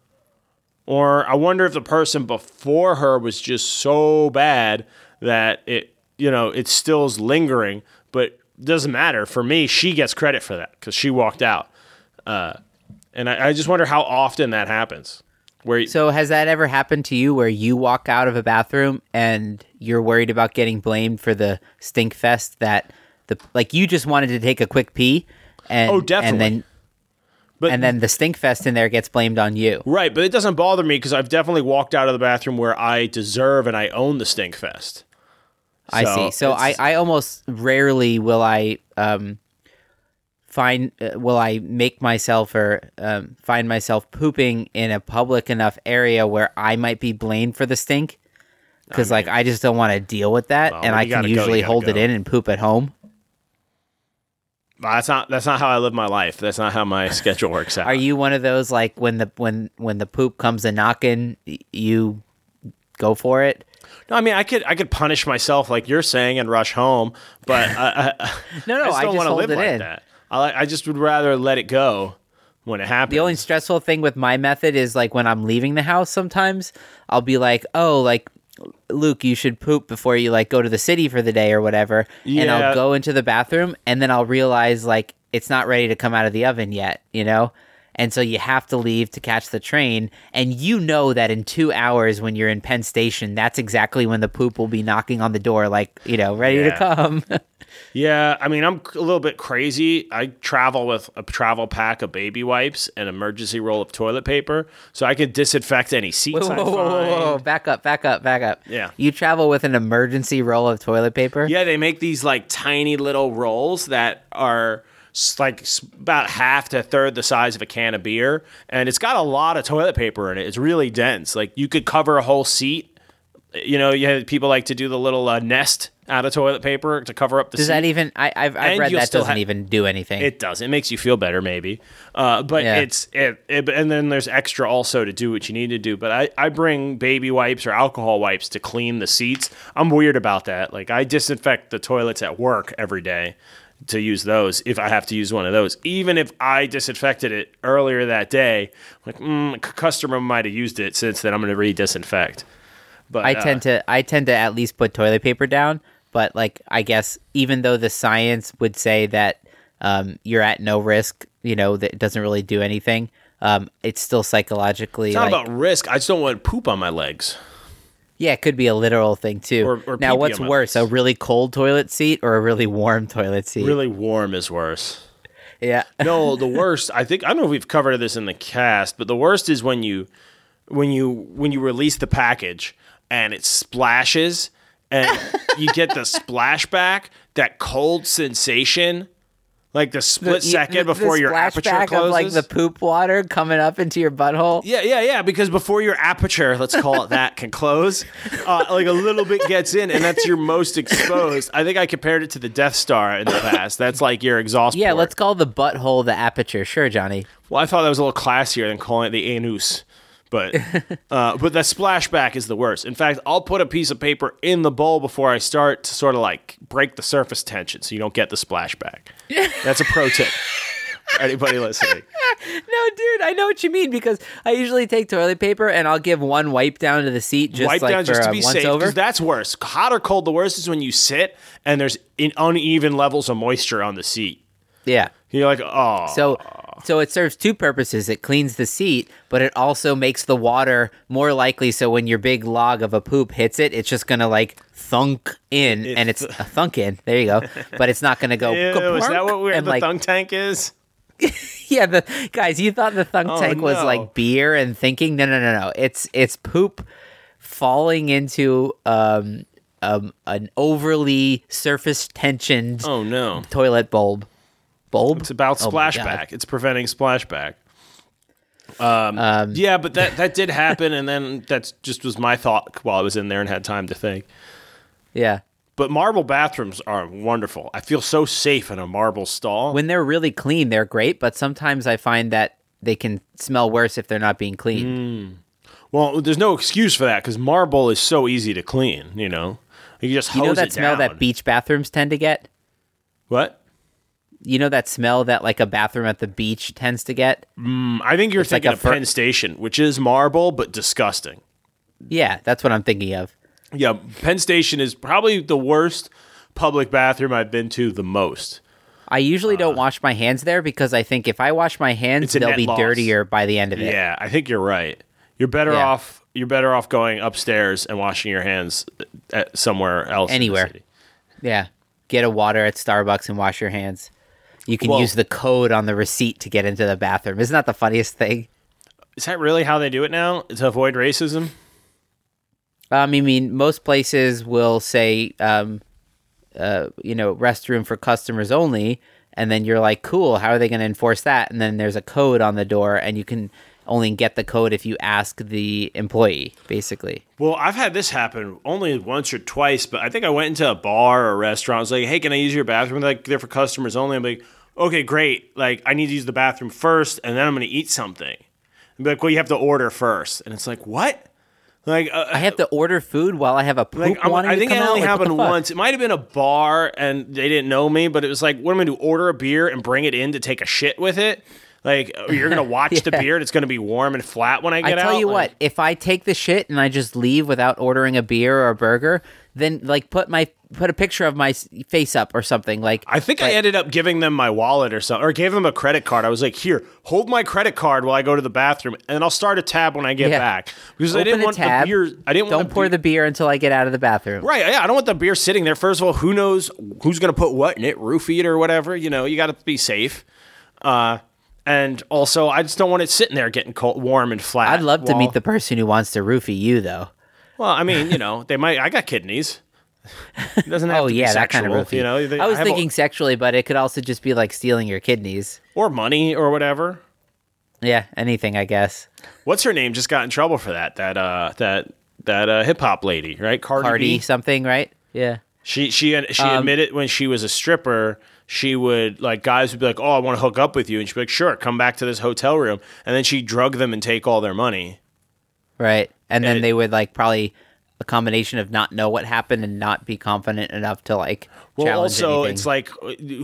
or i wonder if the person before her was just so bad that it you know it still is lingering. But it doesn't matter. For me she gets credit for that because she walked out. Uh, and I, I just wonder how often that happens where So has that ever happened to you where you walk out of a bathroom and you're worried about getting blamed for the stink fest that the like you just wanted to take a quick pee and Oh, definitely. and then but and then the stink fest in there gets blamed on you. Right, but it doesn't bother me because I've definitely walked out of the bathroom where I deserve and I own the stink fest. I see. So I, I almost rarely will I um find uh, will I make myself or um, find myself pooping in a public enough area where I might be blamed for the stink because like I just don't want to deal with that Well, and I can gotta go, usually hold it in and poop at home. That's not that's not how I live my life. That's not how my schedule works out. Are you one of those like when the when when the poop comes a knocking you go for it? No, I mean I could I could punish myself like you're saying and rush home, but I, I, No, no, I I don't want to live it like in. that. I like I just would rather let it go when it happens. The only stressful thing with my method is like when I'm leaving the house sometimes I'll be like, "Oh, like Luke, you should poop before you like go to the city for the day or whatever." Yeah. And I'll go into the bathroom and then I'll realize like it's not ready to come out of the oven yet, you know? And so you have to leave to catch the train and you know that in 2 hours when you're in Penn Station, that's exactly when the poop will be knocking on the door like, you know, ready Yeah. to come. Yeah, I mean, I'm a little bit crazy. I travel with a travel pack of baby wipes and emergency roll of toilet paper, so I can disinfect any seats Whoa, whoa, whoa, whoa, back up, back up, back up. Yeah. You travel with an emergency roll of toilet paper? Yeah, they make these like tiny little rolls that are like about half to a third the size of a can of beer, and it's got a lot of toilet paper in it. It's really dense. Like you could cover a whole seat. You know, you had people like to do the little uh, nest out of toilet paper to cover up the Does seat. that even? I, I've, I've read that doesn't ha- even do anything. It does. It makes you feel better, maybe. Uh, but Yeah. it's it, it. And then there's extra also to do what you need to do. But I, I bring baby wipes or alcohol wipes to clean the seats. I'm weird about that. Like I disinfect the toilets at work every day to use those if I have to use one of those. Even if I disinfected it earlier that day, like mm, a customer might have used it since then. I'm going to re-disinfect. But I uh, tend to I tend to at least put toilet paper down, but like I guess even though the science would say that um, you're at no risk, you know that it doesn't really do anything. Um, it's still psychologically It's not like about risk. I just don't want poop on my legs. Yeah, it could be a literal thing too. Or- or now, what's worse, a really cold toilet seat or a really warm toilet seat? Really warm is worse. Yeah. no, the worst. I think I don't know if we've covered this in the cast, but the worst is when you when you when you release the package and it splashes and you get the splashback, that cold sensation, like the split The- second the- before the your aperture closes. of like the poop water coming up into your butthole. yeah, yeah, yeah. Because before your aperture, let's call it that, can close, uh, like a little bit gets in, and that's your most exposed. I think I compared it to the Death Star in the past. That's like your exhaust. Yeah, port. let's call the butthole the aperture. Sure, Johnny. Well, I thought that was a little classier than calling it the anus. But uh, but the splashback is the worst. In fact, I'll put a piece of paper in the bowl before I start to sort of like break the surface tension so you don't get the splashback. That's a pro tip. Anybody listening? No, dude, I know what you mean because I usually take toilet paper and I'll give one wipe down to the seat just Wipe like down for just to be once safe because that's worse. Hot or cold, the worst is when you sit and there's uneven levels of moisture on the seat. Yeah. You're like, oh, So so it serves two purposes. It cleans the seat, but it also makes the water more likely so when your big log of a poop hits it, it's just gonna like thunk in and it's a thunk in. There you go. But it's not gonna go Ew, is that what we're, and the like thunk tank is? yeah, the guys, you thought the thunk Oh, tank was like beer and thinking. No, no, no, no. It's it's poop falling into um um an overly surface tensioned Oh no. toilet bulb. Bulb. It's about Oh splashback. it's preventing splashback. Um, yeah, but that that did happen, and then that's just was my thought while I was in there and had time to think. Yeah. But marble bathrooms are wonderful. I feel so safe in a marble stall. When they're really clean, they're great, but sometimes I find that they can smell worse if they're not being cleaned. well, there's no excuse for that because marble is so easy to clean. You know, you just hose you know that smell down. that beach bathrooms tend to get? what? You know that smell that like a bathroom at the beach tends to get? I think you're It's like thinking a of fir- Penn Station, which is marble but disgusting. Yeah, that's what I'm thinking of. Yeah, Penn Station is probably the worst public bathroom I've been to the most. I usually don't wash my hands there because I think if I wash my hands, Uh, they'll be loss. dirtier by the end of it. Yeah, I think you're right. You're better Yeah. off. You're better off going upstairs and washing your hands at somewhere else. Anywhere. city. Yeah. Get a water at Starbucks and wash your hands. You can use the code on the receipt to get into the bathroom. Isn't that the funniest thing? Is that really how they do it now to avoid racism? Um, I mean, most places will say, um, uh, you know, restroom for customers only. And then you're like, cool, how are they going to enforce that? And then there's a code on the door, and you can only get the code if you ask the employee, basically. Well, I've had this happen only once or twice, but I think I went into a bar or a restaurant. I was like, "Hey, can I use your bathroom?" They're like, they're for customers only. I'm like, "Okay, great. Like, I need to use the bathroom first, and then I'm going to eat something." And be like, "Well, you have to order first. and it's like, "What?" Like, uh, I have to order food while I have a poop like I'm- I think it only Like, happened once. It might have been a bar, and they didn't know me, but it was like, "What am I going to? Order a beer and bring it in to take a shit with it?" Like, you're going to watch the Yeah. beer, and it's going to be warm and flat when I get out. I tell you Like- what, if I take the shit and I just leave without ordering a beer or a burger, then like put my put a picture of my face up or something. Like I think I ended up giving them my wallet or something, or gave them a credit card. I was like, "Here, hold my credit card while I go to the bathroom, and I'll start a tab when I get Yeah. back." Because I didn't want tab. the beer. I didn't want to don't the pour beer- the beer until I get out of the bathroom. right. Yeah, I don't want the beer sitting there. First of all, who knows who's going to put what in it? Roofie it or whatever. You know, you got to be safe. Uh, and also, I just don't want it sitting there getting cold, warm and flat. I'd love to while- meet the person who wants to roofie you, though. Well, I mean, you know, they might. I got kidneys. It doesn't have Oh to be yeah, that kind of sexual, roofie. You know, They- I was have a- thinking sexually, but it could also just be like stealing your kidneys. or money or whatever. Yeah, anything, I guess. what's her name just got in trouble for that that uh that that uh hip hop lady right Cardi, Party B? something, right? Yeah. she she she Um, admitted when she was a stripper she would like guys would be like oh I want to hook up with you. And she'd be like sure come back to this hotel room. And then she'd drug them and take all their money. Right. And then it- they would like probably a combination of not know what happened and not be confident enough to like well challenge also anything. it's like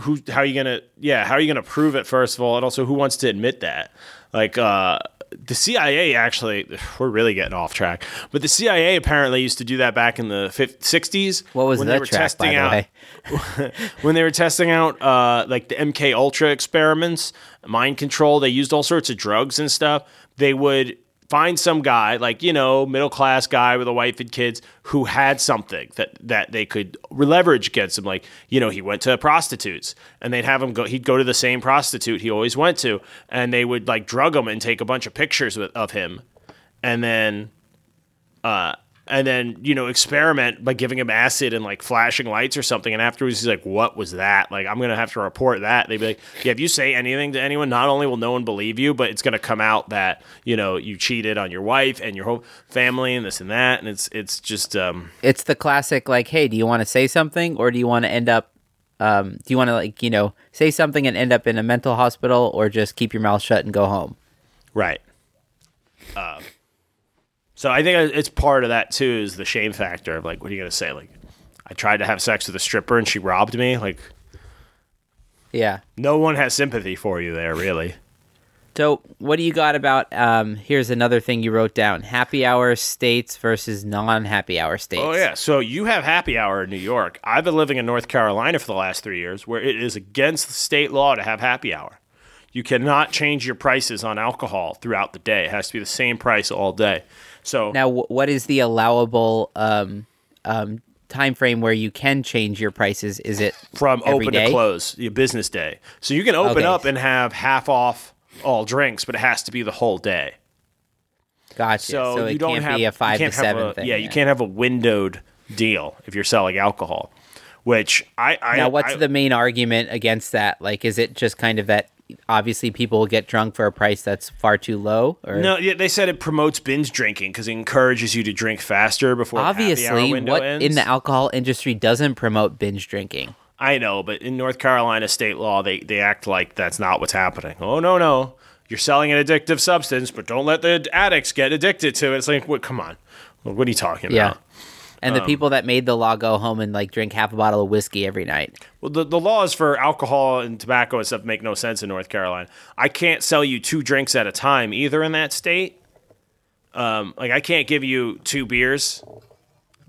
who how are you gonna yeah how are you gonna prove it first of all? And also who wants to admit that? Like uh the CIA actually, we're really getting off track, but the CIA apparently used to do that back in the 50, 60s. what was when the they were track, testing by the out, way? when they were testing out uh, like the MK Ultra experiments, mind control, they used all sorts of drugs and stuff. They would find some guy, like you know, middle class guy with a wife and kids, who had something that that they could leverage against him. Like you know, he went to prostitutes, and they'd have him go. He'd go to the same prostitute he always went to, and they would like drug him and take a bunch of pictures with, of him, and then uh, and then you know experiment by giving him acid and like flashing lights or something and afterwards he's like what was that? Like i'm gonna have to report that. They'd be like yeah if you say anything to anyone not only will no one believe you but it's gonna come out that you know you cheated on your wife and your whole family and this and that and it's it's just um It's the classic like, hey, do you want to say something or do you want to end up um do you want to like, you know, say something and end up in a mental hospital or just keep your mouth shut and go home? right. Um so i think it's part of that too is the shame factor of like what are you gonna say like i tried to have sex with a stripper and she robbed me like Yeah. no one has sympathy for you there really So, what do you got about um here's another thing you wrote down. Happy hour states versus non-happy hour states. Oh yeah, so you have happy hour in New York. I've been living in North Carolina for the last three years, where it is against state law to have happy hour. You cannot change your prices on alcohol throughout the day. It has to be the same price all day. So Now, what is the allowable um um time frame where you can change your prices? Is it from open day? to close, your business day. So you can open Okay. up and have half off all drinks, but it has to be the whole day. Gotcha. So, So, you it don't can't have be a five to seven a- thing. Yeah, you can't have a windowed deal if you're selling alcohol. Which I, I Now, what's I- the main argument against that? Like, is it just kind of that obviously people will get drunk for a price that's far too low? Or No, yeah, they said it promotes binge drinking because it encourages you to drink faster before the happy hour obviously, what ends. in the alcohol industry doesn't promote binge drinking? I know, but in North Carolina state law, they they act like that's not what's happening. Oh no, no, you're selling an addictive substance, but don't let the addicts get addicted to it. It's like, what? Come on, what are you talking Yeah. about? And Um, the people that made the law go home and like drink half a bottle of whiskey every night. Well, the, the laws for alcohol and tobacco and stuff make no sense in North Carolina. I can't sell you two drinks at a time either in that state. Um, like I can't give you two beers,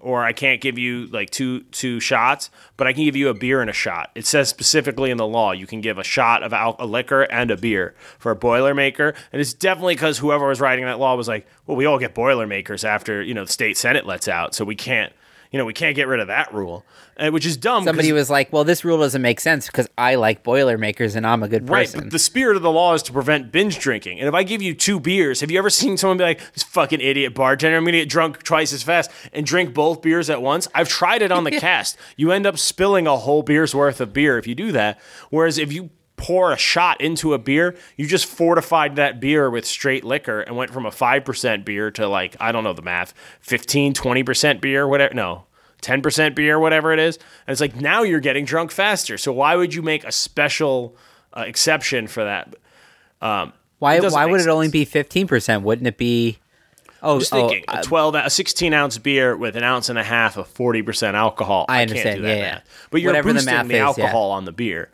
or I can't give you like two two shots, but I can give you a beer and a shot. It says specifically in the law you can give a shot of al- a liquor and a beer for a Boilermaker, and it's definitely because whoever was writing that law was like, well, we all get Boilermakers after you know the state senate lets out, so we can't. You know, we can't get rid of that rule, uh, which is dumb. Somebody was like, "Well, this rule doesn't make sense because I like Boilermakers and I'm a good Right, person." but the spirit of the law is to prevent binge drinking. And if I give you two beers, have you ever seen someone be like, "This fucking idiot bartender, I'm gonna get drunk twice as fast and drink both beers at once"? I've tried it on the cast. You end up spilling a whole beer's worth of beer if you do that. Whereas if you pour a shot into a beer, you just fortified that beer with straight liquor and went from a 5% beer to like, I don't know the math, 15, 20% beer, whatever. No. 10% beer, whatever it is. And it's like now you're getting drunk faster. So why would you make a special uh, exception for that? Um, why? Why would it only be fifteen percent? Wouldn't it be? Oh, I was oh, thinking uh, a 12, a 16 ounce beer with an ounce and a half of 40% alcohol. I can't understand, yeah, yeah. But you're Whatever the boosting math the, is, yeah. alcohol on the beer.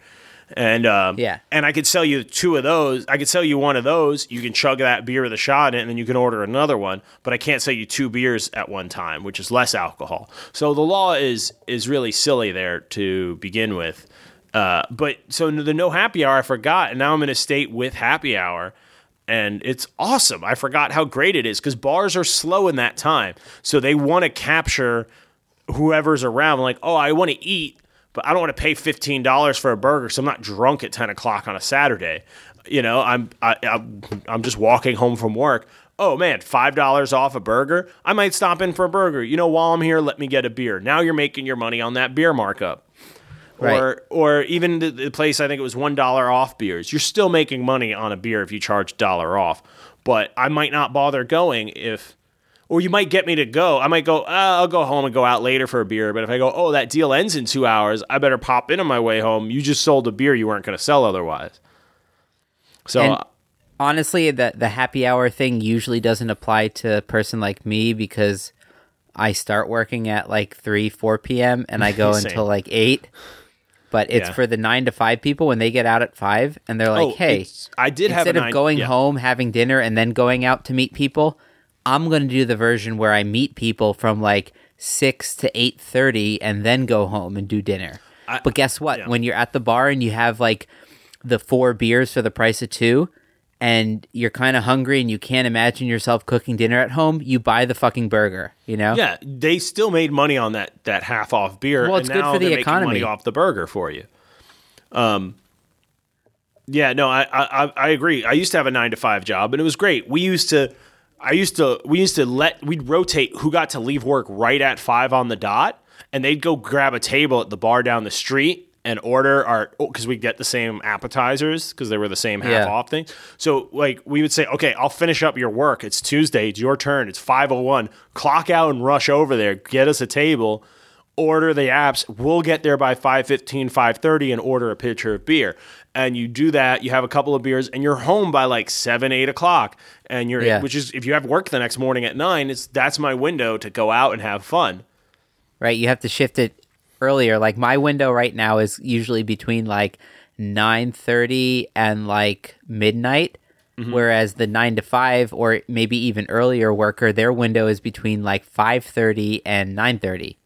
And um, Yeah. and I could sell you two of those. I could sell you one of those. You can chug that beer with a shot in it, and then you can order another one. But I can't sell you two beers at one time, which is less alcohol. So the law is is really silly there to begin with. Uh, but so the no happy hour, I forgot, and now I'm in a state with happy hour, and it's awesome. I forgot how great it is because bars are slow in that time, so they want to capture whoever's around. Like, oh, I want to eat, but I don't want to pay fifteen dollars for a burger, so I'm not drunk at ten o'clock on a Saturday. You know, I'm I, I'm I'm just walking home from work. Oh man, five dollars off a burger. I might stop in for a burger. You know, while I'm here, let me get a beer. Now you're making your money on that beer markup Right. or or even the, the place I think it was one dollar off beers. You're still making money on a beer if you charge dollar off. But I might not bother going if, or you might get me to go. I might go. Uh, I'll go home and go out later for a beer. But if I go, oh, that deal ends in two hours, I better pop in on my way home. You just sold a beer you weren't going to sell otherwise. So And- honestly, the the happy hour thing usually doesn't apply to a person like me because I start working at like three, four p.m. and I go until like eight. But it's Yeah. for the nine to five people when they get out at five and they're like, oh, "Hey, I did have a instead of nine- going yeah. home, having dinner, and then going out to meet people, I'm going to do the version where I meet people from like six to eight thirty, and then go home and do dinner. I- but guess what? yeah. When you're at the bar and you have like the four beers for the price of two, and you're kind of hungry and you can't imagine yourself cooking dinner at home, you buy the fucking burger. You know? Yeah, they still made money on that that half off beer. Well, it's and good now for the economy. Money off the burger for you. Um. Yeah, no, I I- I agree. I used to have a nine to five job, and it was great. We used to, I used to, we used to let we'd rotate who got to leave work right at five on the dot, and they'd go grab a table at the bar down the street and order our oh, because we get the same appetizers because they were the same half Yeah. off thing. So like we would say, okay, I'll finish up your work. It's Tuesday. It's your turn. It's five oh one. Clock out and rush over there. Get us a table. Order the apps. We'll get there by 5.15, 5.30 and order a pitcher of beer. And you do that. You have a couple of beers, and you're home by like seven, eight o'clock. And you're, Yeah. which is if you have work the next morning at nine, it's that's my window to go out and have fun. right? You have to shift it earlier. Like my window right now is usually between like nine thirty and like midnight, Mm-hmm. whereas the nine to five or maybe even earlier worker, their window is between like five thirty and nine thirty,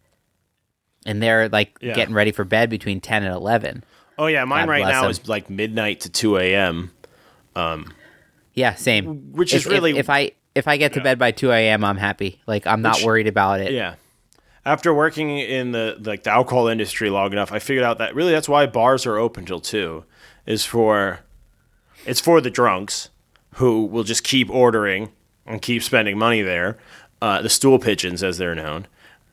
and they're like Yeah. getting ready for bed between ten and eleven. Oh yeah, mine God right now him. is like midnight to two a.m. Yeah, same. Which If- is really- if, if I if I get to bed by two a.m., I'm happy. Like I'm not Which- worried about it. Yeah. After working in the like the alcohol industry long enough, I figured out that really that's why bars are open till two, is for it's for the drunks who will just keep ordering and keep spending money there, uh, the stool pigeons as they're known,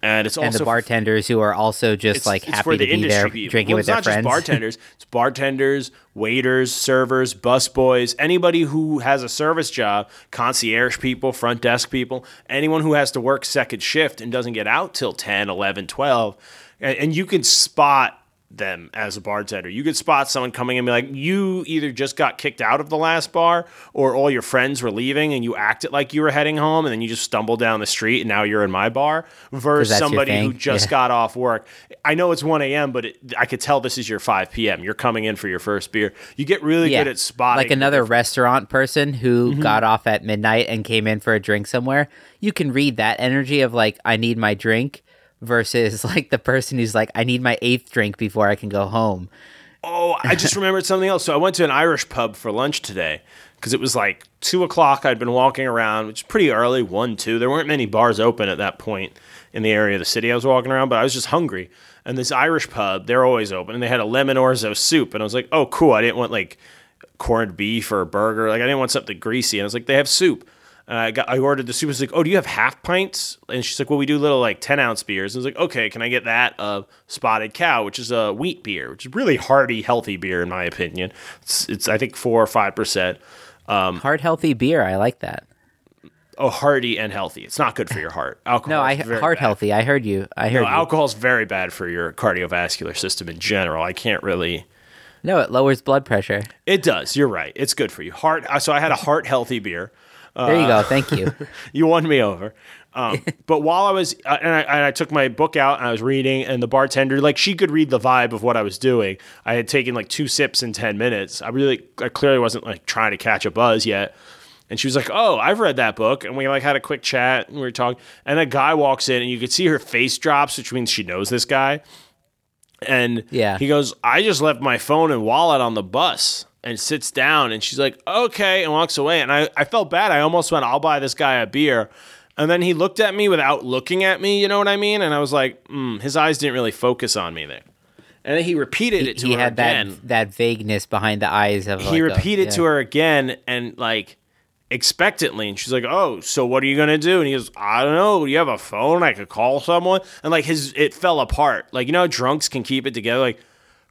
and it's And also the bartenders who are also just like happy for the to be there people. drinking Well, with it's their not friends. just bartenders. it's bartenders, waiters, servers, busboys, anybody who has a service job, concierge people, front desk people, anyone who has to work second shift and doesn't get out till 10, 11, 12. And, and you can spot them as a bartender. You could spot someone coming in and be like, you either just got kicked out of the last bar or all your friends were leaving and you acted like you were heading home and then you just stumbled down the street and now you're in my bar versus somebody who just Yeah. got off work. I know it's 1 a.m., but it, I could tell this is your 5 p.m. You're coming in for your first beer. You get really good at spotting. like another restaurant person who Mm-hmm. got off at midnight and came in for a drink somewhere you can read that energy of like i need my drink versus like the person who's like i need my eighth drink before i can go home Oh, I just remembered something else. So I went to an Irish pub for lunch today because it was like two o'clock. I'd been walking around, which is pretty early, one, two. There weren't many bars open at that point in the area of the city I was walking around, but I was just hungry. And this Irish pub, they're always open, and they had a lemon orzo soup, and I was like, oh, cool. I didn't want like corned beef or a burger. Like I didn't want something greasy. And I was like, they have soup. And I got I ordered the soup. I was like, oh, do you have half pints? And she's like, well, we do little like ten ounce beers. And I was like, okay, can I get that uh, spotted cow, which is a wheat beer, which is really hearty, healthy beer in my opinion. It's, it's I think four or five percent. Heart healthy beer. I like that. Oh, hearty and healthy. It's not good for your heart. Alcohol. No, I is heart bad. healthy. I heard you. I heard No, you. alcohol's very bad for your cardiovascular system in general. I can't really. no, it lowers blood pressure. It does. You're right. It's good for you. Heart. So I had a heart healthy beer. There you go. Thank you. you won me over. Um, but while I was, uh, and I, and I took my book out and I was reading, and the bartender, like, she could read the vibe of what I was doing. I had taken like two sips in 10 minutes. I really, I clearly wasn't like trying to catch a buzz yet. And she was like, "Oh, I've read that book." And we like had a quick chat and we were talking. And a guy walks in and you could see her face drops, which means she knows this guy. And Yeah. he goes, I just left my phone and wallet on the bus and sits down. And she's like, okay, and walks away. And I, I felt bad. I almost went, I'll buy this guy a beer. And then he looked at me without looking at me, you know what I mean? And I was like, mm, his eyes didn't really focus on me there. And then he repeated it to he her had again that that vagueness behind the eyes of. he like a- repeated yeah. to her again and like expectantly and she's like oh so what are you gonna do and he goes i don't know do you have a phone i could call someone and like his it fell apart like you know how drunks can keep it together like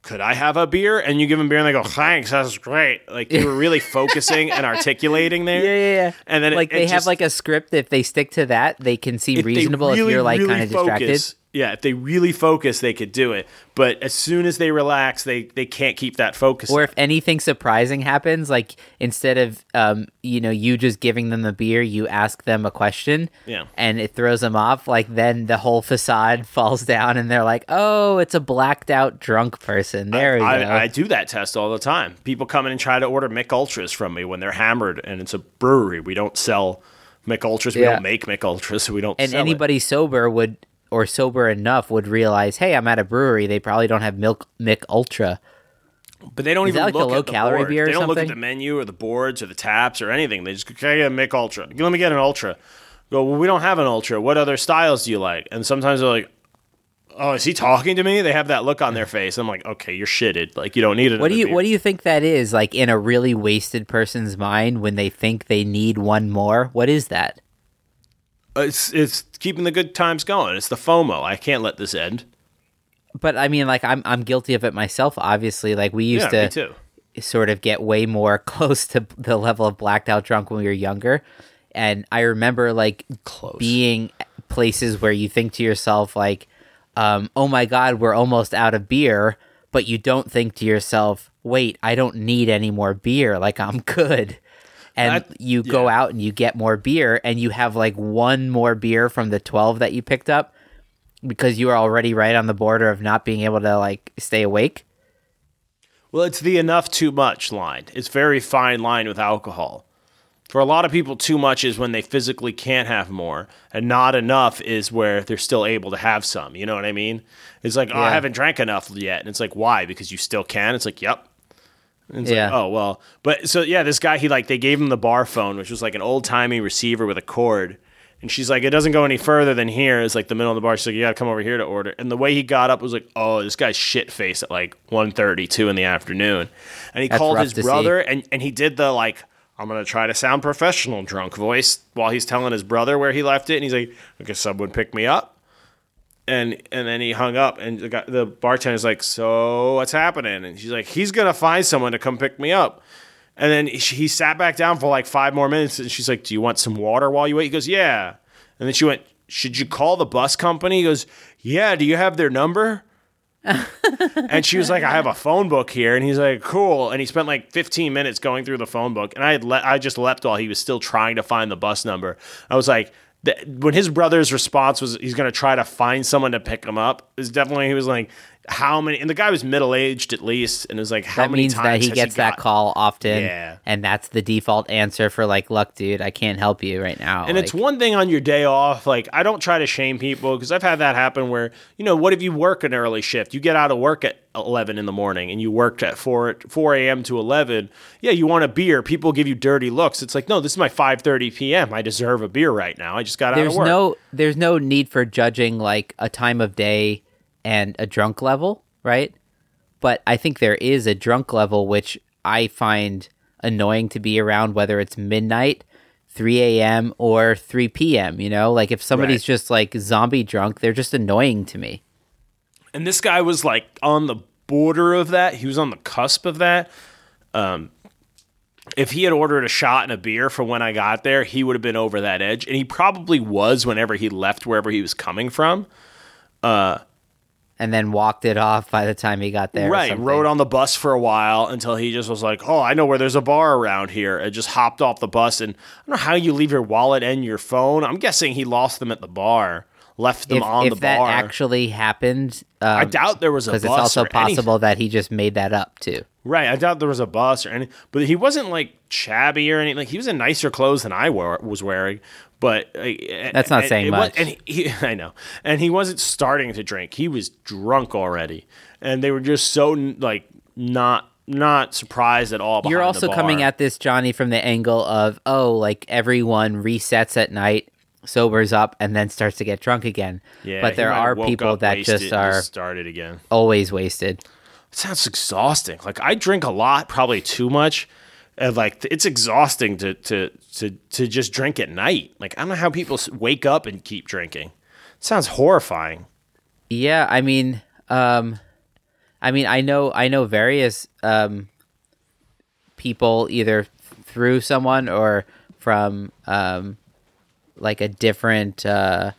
could i have a beer and you give them beer and they go thanks that's great like you were really focusing and articulating there Yeah, yeah, yeah. and then like it they have just- like a script. If they stick to that, they can seem reasonable. really, if you're like really kind of distracted. Yeah, if they really focus, they could do it. But as soon as they relax, they they can't keep that focus. Or if anything surprising happens, like instead of um, you know, you just giving them the beer, you ask them a question, Yeah. and it throws them off. Like then the whole facade falls down, and they're like, "Oh, it's a blacked out drunk person." There we go. I, I do that test all the time. People come in and try to order Mich Ultras from me when they're hammered, and it's a brewery. We don't sell Mich Ultras. We Yeah. don't make Mich Ultras, so we don't. and sell it. anybody sober would or sober enough would realize, "Hey, I'm at a brewery. They probably don't have milk Mich Ultra." but they don't Is even like look at low-calorie the beer or They don't look at the menu or the boards or the taps or anything. They just go, "Can I get a Mich Ultra? Let me get an Ultra." Go. Well, we don't have an Ultra. What other styles do you like? And sometimes they're like. Oh, is he talking to me? They have that look on their face. I'm like, okay, you're shitted. Like you don't need it. What do you What do you think that is? Like in a really wasted person's mind when they think they need one more. What is that? It's it's keeping the good times going. It's the FOMO. I can't let this end. But I mean, like I'm I'm guilty of it myself. Obviously, like we used yeah, to too. sort of get way more close to the level of blacked out drunk when we were younger, and I remember like Close. being places where you think to yourself like, um, "Oh my God, we're almost out of beer," but you don't think to yourself, "Wait, I don't need any more beer. Like I'm good." And That- you go out and you get more beer, and you have like one more beer from the twelve that you picked up because you are already right on the border of not being able to like stay awake. Well, it's the enough too much line. It's very fine line with alcohol. For a lot of people, too much is when they physically can't have more, and not enough is where they're still able to have some. You know what I mean? It's like, oh, I haven't drank enough yet, and it's like, why? Because you still can. It's like, yep. Yeah. like, oh well, but so yeah, this guy he like they gave him the bar phone, which was like an old timey receiver with a cord, and she's like, it doesn't go any further than here. It's like the middle of the bar. She's like, you gotta come over here to order. And the way he got up was like, oh, this guy's shit face at like 1.30, 2 in the afternoon, and he That's called his see. brother, and and he did the like. I'm gonna try to sound professional drunk voice while he's telling his brother where he left it, and he's like, "Okay, someone pick me up." And and then he hung up and the, guy, the bartender's like so what's happening? And she's like he's gonna find someone to come pick me up. And then he, he sat back down for like five more minutes and she's like do you want some water while you wait? He goes yeah. And then she went should you call the bus company? He goes yeah do you have their number? And she was like, "I have a phone book here," and he's like, "Cool." And he spent like 15 minutes going through the phone book, and I had le- I just left while he was still trying to find the bus number. I was like, when his brother's response was he's going to try to find someone to pick him up, is definitely he was like, how many and the guy was middle aged at least and it was like how that many means times that he gets that call often. Yeah. And that's the default answer for like, look, dude, I can't help you right now. And it's one thing on your day off. Like, I don't try to shame people because I've had that happen where, you know, what if you work an early shift? You get out of work at 11 in the morning and you worked at 4, 4 a.m. to 11. Yeah, you want a beer. People give you dirty looks. It's like, no, this is my 5.30 p.m. I deserve a beer right now. I just got out there's of work. no there's no need for judging like a time of day and a drunk level, right? But I think there is a drunk level which I find annoying to be around, whether it's midnight, 3 a.m. or 3 p.m. You know, like if somebody's Right. just like zombie drunk, they're just annoying to me. And this guy was like on the border of that. He was on the cusp of that. Um, if he had ordered a shot and a beer for when I got there, he would have been over that edge. And he probably was whenever he left wherever he was coming from. And then walked it off by the time he got there. right. Rode on the bus for a while until he just was like, oh, I know where there's a bar around here. And just hopped off the bus. And I don't know how you leave your wallet and your phone. I'm guessing he lost them at the bar, left them If, on if the that actually happened, I um, doubt there was a because it's also or anything. possible that he just made that up too. Right, I doubt there was a bus or any, but he wasn't like shabby or anything. Like he was in nicer clothes than I wore, was wearing. But uh, That's not and saying much. and he, he- I know, and he wasn't starting to drink. He was drunk already, and they were just so like not not surprised at all. You're also coming at this, Johnny, from the angle of, oh, like everyone resets at night, sobers up, and then starts to get drunk again. yeah, but there are people that wasted just are started again. always wasted. It sounds exhausting. Like I drink a lot, probably too much. And like it's exhausting to to to to just drink at night. Like I don't know how people wake up and keep drinking. It sounds horrifying. Yeah, I mean, um, I mean, I know, I know various um, people either through someone or from um, like a different. Uh,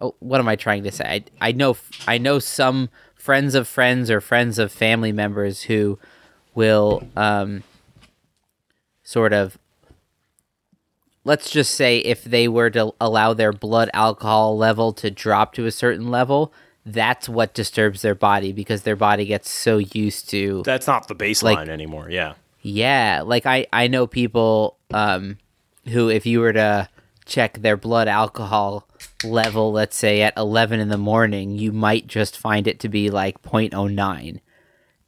oh, what am I trying to say? I, I know, I know some friends of friends or friends of family members who will um, sort of let's just say if they were to allow their blood alcohol level to drop to a certain level, that's what disturbs their body because their body gets so used to That's not the baseline Like- anymore. Yeah. yeah, like I I know people um who if you were to check their blood alcohol level let's say at 11 in the morning, you might just find it to be like 0.09.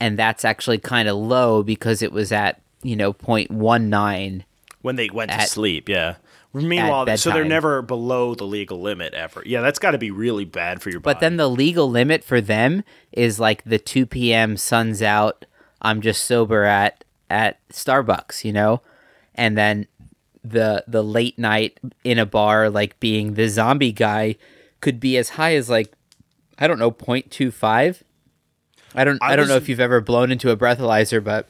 And that's actually kind of low because it was at, you know, 0.19 When they went to sleep, yeah. Meanwhile, so they're never below the legal limit ever. Yeah, that's got to be really bad for your body. But then the legal limit for them is like the 2 p.m. sun's out. I'm just sober at at Starbucks, you know, and then the the late night in a bar, like being the zombie guy, could be as high as like I don't know 0.25. I don't I, I don't know if you've ever blown into a breathalyzer, but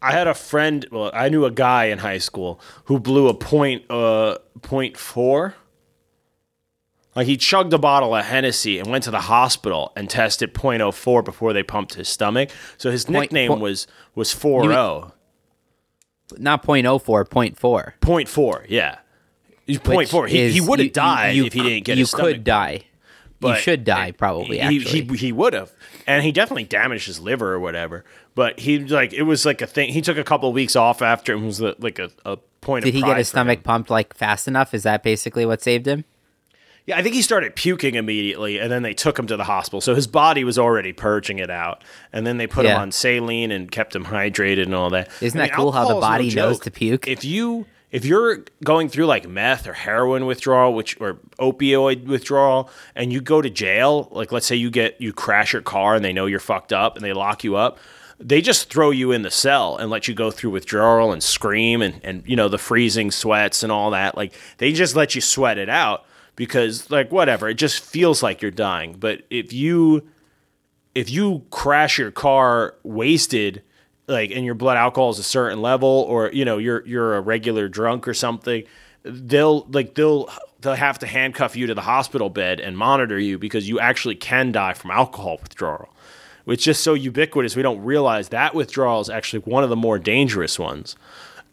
I had a friend. Well, I knew a guy in high school who blew a point, uh, point four. Like he chugged a bottle of Hennessy and went to the hospital and tested .04 before they pumped his stomach. So his Point- nickname point- was was four zero. Not 0.04, 0.4. Point four, yeah. He's Point four. He, he would you- have died you- if he didn't get You his stomach could die. You but should die probably. he, actually, he he would have, and he definitely damaged his liver or whatever. But he like it was like a thing. He took a couple of weeks off after it was uh, like a, a point. Did he get his for him. stomach pumped like fast enough? Is that basically what saved him? Yeah, I think he started puking immediately, and then they took him to the hospital. So his body was already purging it out, and then they put him on saline and kept him hydrated and all that. Isn't I that cool how the is no body knows to puke? If you if you're going through like meth or heroin withdrawal, which or opioid withdrawal, and you go to jail, like let's say you get you crash your car and they know you're fucked up and they lock you up. They just throw you in the cell and let you go through withdrawal and scream and, and you know the freezing sweats and all that. Like they just let you sweat it out because like whatever, it just feels like you're dying. But if you if you crash your car wasted like and your blood alcohol is a certain level or you know you're you're a regular drunk or something they'll like they'll they'll have to handcuff you to the hospital bed and monitor you because you actually can die from alcohol withdrawal it's just so ubiquitous we don't realize that withdrawal is actually one of the more dangerous ones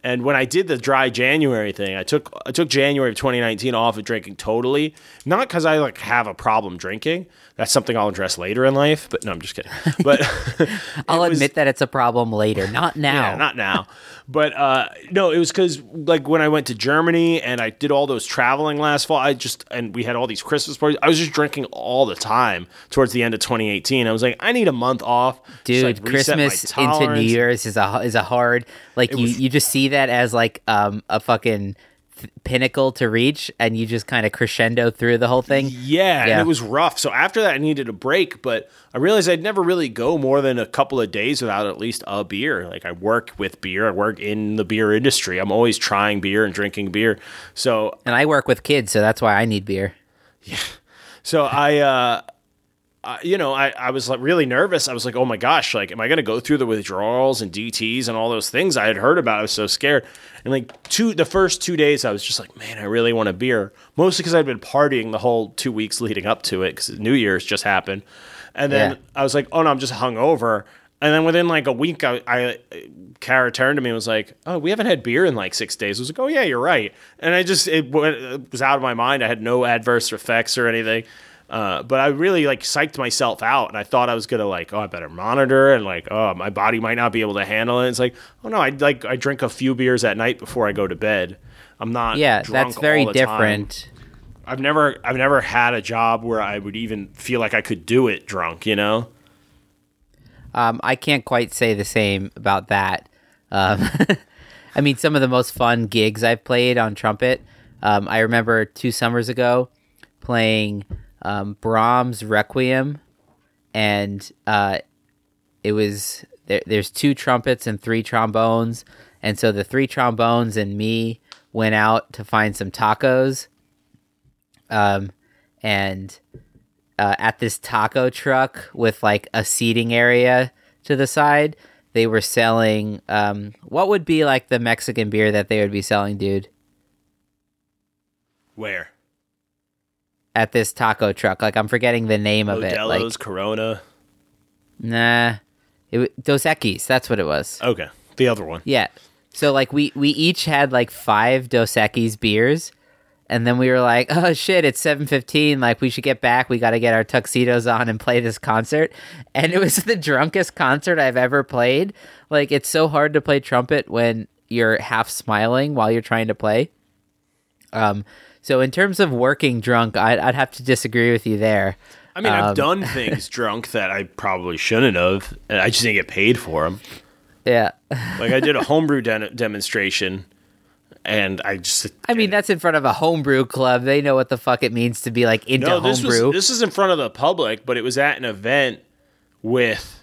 And when I did the dry January thing, I took I took January of 2019 off of drinking totally, not because I like have a problem drinking. That's something I'll address later in life. But no, I'm just kidding. But I'll was- admit that it's a problem later, not now. yeah, not now. But uh, no, it was because like when I went to Germany and I did all those traveling last fall, I just and we had all these Christmas parties. I was just drinking all the time towards the end of 2018. I was like, I need a month off, just, Dude, like, Christmas into New. Year's is a is a hard like you was- you just see that as like um a fucking th- pinnacle to reach, and you just kind of crescendo through the whole thing. Yeah, Yeah. and it was rough. So after that, I needed a break, but I realized I'd never really go more than a couple of days without at least a beer. Like I work with beer, I work in the beer industry. I'm always trying beer and drinking beer. So And I work with kids, so that's why I need beer. Yeah. So I, uh, uh, you know, I, I was like really nervous. I was like, oh my gosh, like, am I going to go through the withdrawals and DTs and all those things I had heard about? I was so scared. And like two, the first two days, I was just like, man, I really want a beer. Mostly because I'd been partying the whole two weeks leading up to it because New Year's just happened. And then Yeah. I was like, oh no, I'm just hungover. And then within like a week, I, I Kara turned to me and was like, "Oh, we haven't had beer in like six days." I was like, "Oh yeah, you're right." And I just it, went, it was out of my mind. I had no adverse effects or anything. Uh, but I really like psyched myself out, and I thought I was gonna like, oh, I better monitor, and like, oh, my body might not be able to handle it. It's like, oh no, I like I drink a few beers at night before I go to bed. I'm not. Yeah, that's very the time. different. I've never I've never had a job where I would even feel like I could do it drunk. You know. Um, I can't quite say the same about that. Um, I mean, some of the most fun gigs I've played on trumpet. Um, I remember two summers ago playing um, Brahms Requiem, and uh, it was there, there's two trumpets and three trombones, and so the three trombones and me went out to find some tacos. Um, and uh, at this taco truck with like a seating area to the side, they were selling um, what would be like the Mexican beer that they would be selling, dude, Where at this taco truck. Like I'm forgetting the name of it. Modelo's, Like Corona. nah, it Dos Equis. That's what it was. Okay, the other one. Yeah. So like we we each had like five Dos Equis beers, and then we were like, oh shit, it's seven fifteen. Like we should get back. We got to get our tuxedos on and play this concert. And it was the drunkest concert I've ever played. Like it's so hard to play trumpet when you're half smiling while you're trying to play. Um. So in terms of working drunk, I'd, I'd have to disagree with you there. I mean, I've Um, done things drunk that I probably shouldn't have, and I just didn't get paid for them. Yeah. Like I did a homebrew de- demonstration, and I just I mean, that's in front of a homebrew club. They know what the fuck it means to be like into no. This was homebrew. this is in front of the public, but it was at an event with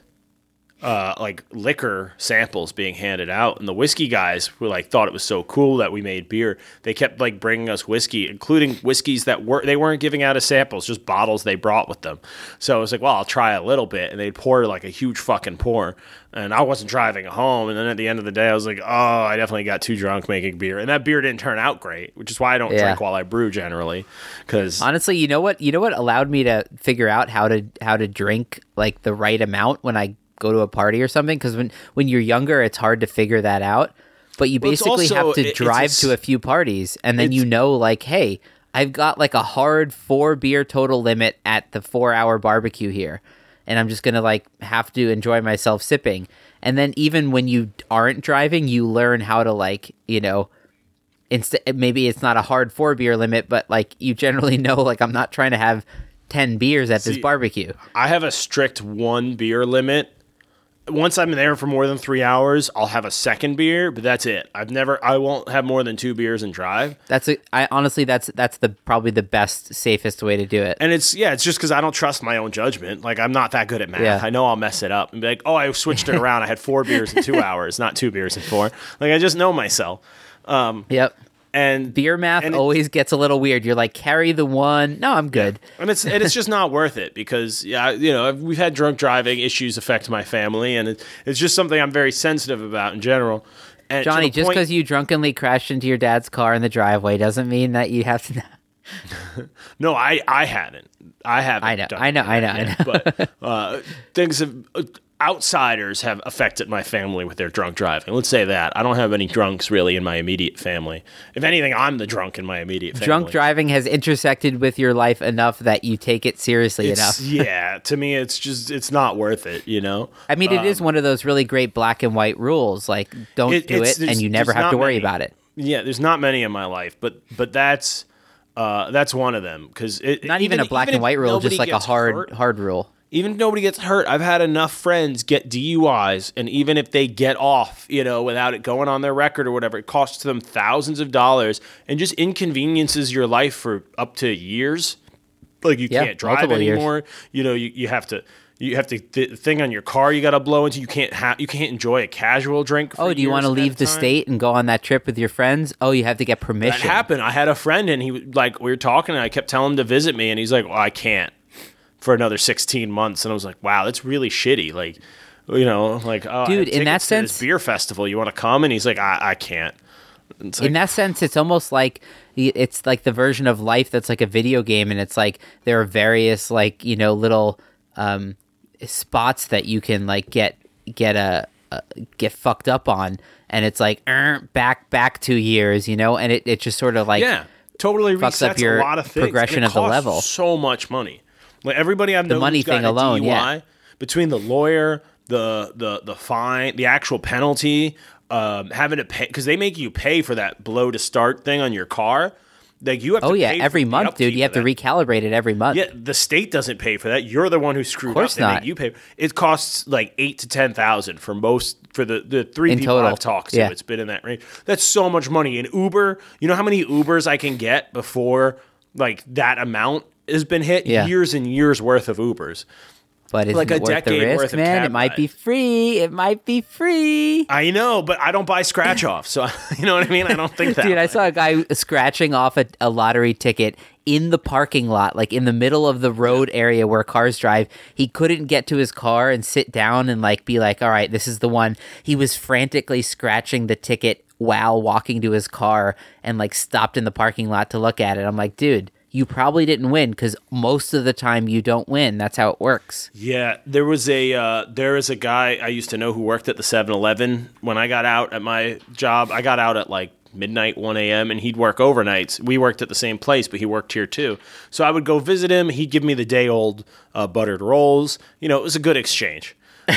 uh, like liquor samples being handed out, and the whiskey guys were like thought it was so cool that we made beer. They kept like bringing us whiskey, including whiskeys that were they weren't giving out as samples, just bottles they brought with them. So I was like, well, I'll try a little bit, and they'd pour like a huge fucking pour, and I wasn't driving home. And then at the end of the day, I was like, oh, I definitely got too drunk making beer, and that beer didn't turn out great, which is why I don't Yeah. drink while I brew generally, because Honestly, you know what? You know what allowed me to figure out how to how to drink like the right amount when I go to a party or something. Because when when you're younger, it's hard to figure that out. But you Well, basically also- have to drive a to a few parties, and then you know, like, hey, I've got like a hard four beer total limit at the four hour barbecue here, and I'm just gonna like have to enjoy myself sipping. And then even when you aren't driving, you learn how to like you know instead maybe it's not a hard four beer limit but like you generally know like i'm not trying to have 10 beers at this barbecue I have a strict one beer limit. Once I'm there for more than three hours, I'll have a second beer, but that's it. I've never, I won't have more than two beers and drive. that's a i honestly that's that's the probably the best safest way to do it And it's, yeah, it's just because I don't trust my own judgment. Like, I'm not that good at math. Yeah. I know I'll mess it up and be like, oh, I switched it around. I had four beers in two hours, not two beers in four. Like, I just know myself. Um, yep And beer math And it- always gets a little weird you're like carry the one no i'm good and it's and it's just not worth it because yeah you know we've had drunk driving issues affect my family and it, it's just something I'm very sensitive about in general. And johnny just because you drunkenly crashed into your dad's car in the driveway doesn't mean that you have to no, I I hadn't. I haven't. I know, done I know, I know, that I yet, but uh, things have. Outsiders have affected my family with their drunk driving. Let's say that. I don't have any drunks really in my immediate family. If anything, I'm the drunk in my immediate family. Drunk driving has intersected with your life enough that you take it seriously It's- enough. yeah, to me, it's just it's not worth it. You know. I mean, it is one of those really great black and white rules. Like, don't Um, It- do it, and you never have to worry many. about it. Yeah, there's not many in my life, but but that's uh, that's one of them because Not even, a black and white rule, just like a hard hard rule. Even if nobody gets hurt, I've had enough friends get DUIs, and even if they get off, you know, without it going on their record or whatever, it costs them thousands of dollars and just inconveniences your life for up to years. Like you Yeah, can't drive multiple years. anymore. You know, you, you have to. You have to the thing on your car you got to blow into. You can't have you can't enjoy a casual drink. For Oh, do you want to years at a leave the time. state and go on that trip with your friends? Oh, you have to get permission. That happened. I had a friend, and he like, we were talking, and I kept telling him to visit me, and he's like, well, I can't for another 16 months. And I was like, wow, that's really shitty. Like, you know, like, oh, Dude, in that sense- beer festival, you want to come? And he's like, I, I can't. Like, in that sense, it's almost like it's like the version of life that's like a video game, and it's like there are various like you know little um, spots that you can like get get a, get fucked up on, and it's like "Er, back back two years, you know, and it, it just sort of like yeah, totally fucks up your a lot of things. progression of the level. So much money. Like everybody I know, money who's got thing alone, DUI, yeah. Between the lawyer, the the the fine, the actual penalty, um, having to pay because they make you pay for that blow to start thing on your car. Like you have oh to yeah pay every for the month, dude. You have to recalibrate it every month. Yeah, the state doesn't pay for that. You're the one who screwed course up. Not. You pay. It costs like eight to ten thousand for most for the the three In people total, I've talked to. yeah. It's been in that range. That's so much money. In Uber, you know how many Ubers I can get before like that amount has been hit. Yeah. Years and years worth of Ubers. but it's like a it worth the decade risk, worth of man. It might be free. It might be free. I know, but I don't buy scratch off. So you know what I mean. I don't think that. Dude, I saw a guy scratching off a, a lottery ticket in the parking lot, like in the middle of the road area where cars drive. He couldn't get to his car and sit down and like be like, "All right, this is the one." He was frantically scratching the ticket while walking to his car and like stopped in the parking lot to look at it. I'm like, "Dude, you probably didn't win cuz most of the time you don't win. That's how it works." Yeah, there was a uh, there is a guy I used to know who worked at the 7-Eleven. When I got out at my job, I got out at like midnight, 1 a.m., and he'd work overnights. We worked at the same place, but he worked here too. So I would go visit him. He'd give me the day old uh, buttered rolls. You know, it was a good exchange.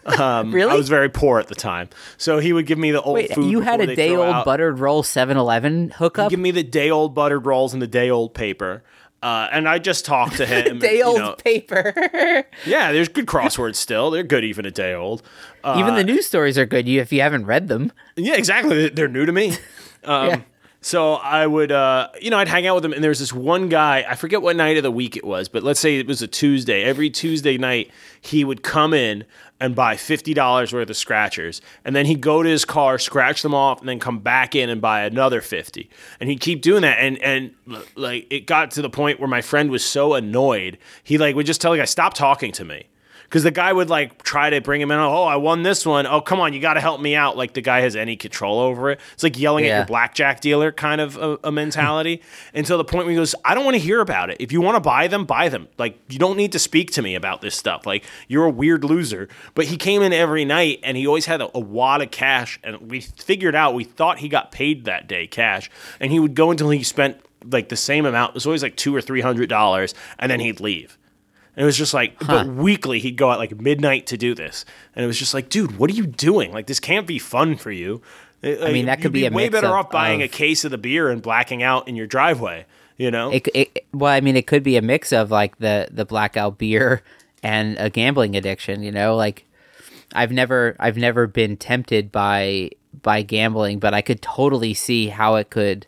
really? I was very poor at the time, so he would give me the old Wait, food. you had a day old out. buttered roll 7-Eleven hookup? Give me the day old buttered rolls and the day old paper. Uh, and I just talked to him. day you old know, paper. yeah, there's good crosswords still. They're good even a day old. Uh, Even the news stories are good you if you haven't read them. Yeah, exactly. They're new to me. Um, Yeah. So I would, uh, you know, I'd hang out with him, and there's this one guy. I forget what night of the week it was, but let's say it was a Tuesday. Every Tuesday night, he would come in and buy fifty dollars worth of scratchers, and then he'd go to his car, scratch them off, and then come back in and buy another fifty. And he'd keep doing that, and and like it got to the point where my friend was so annoyed, he like would just tell the guy, "Stop talking to me." Because the guy would like try to bring him in. Oh, I won this one. Oh, come on, you got to help me out. Like the guy has any control over it. It's like yelling at your blackjack dealer kind of a, a mentality. Until the point where he goes, I don't want to hear about it. If you want to buy them, buy them. Like you don't need to speak to me about this stuff. Like you're a weird loser. But he came in every night and he always had a, a wad of cash. And we figured out we thought he got paid that day cash. And he would go until he spent like the same amount. It was always like two or three hundred dollars, and then he'd leave. And it was just like, but weekly he'd go at like midnight to do this, and it was just like, dude, what are you doing? Like this can't be fun for you. I mean, that could be a way mix better of- off buying a case of the beer and blacking out in your driveway. You know, It, it, well, I mean, it could be a mix of like the the blackout beer and a gambling addiction. You know, like I've never I've never been tempted by by gambling, but I could totally see how it could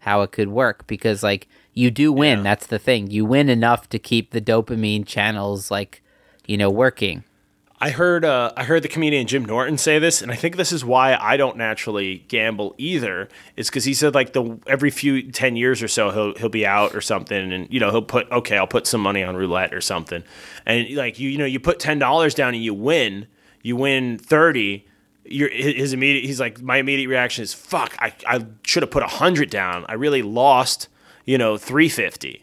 how it could work because like you do win. Yeah. That's the thing. You win enough to keep the dopamine channels like you know working. I heard uh, I heard the comedian Jim Norton say this, and I think this is why I don't naturally gamble either. Is because he said like the every few ten years or so he'll he'll be out or something, and you know he'll put okay I'll put some money on roulette or something, and like you you know you put ten dollars down and you win, you win thirty. Your his immediate he's like my immediate reaction is fuck I I should have put a hundred down. I really lost you know three fifty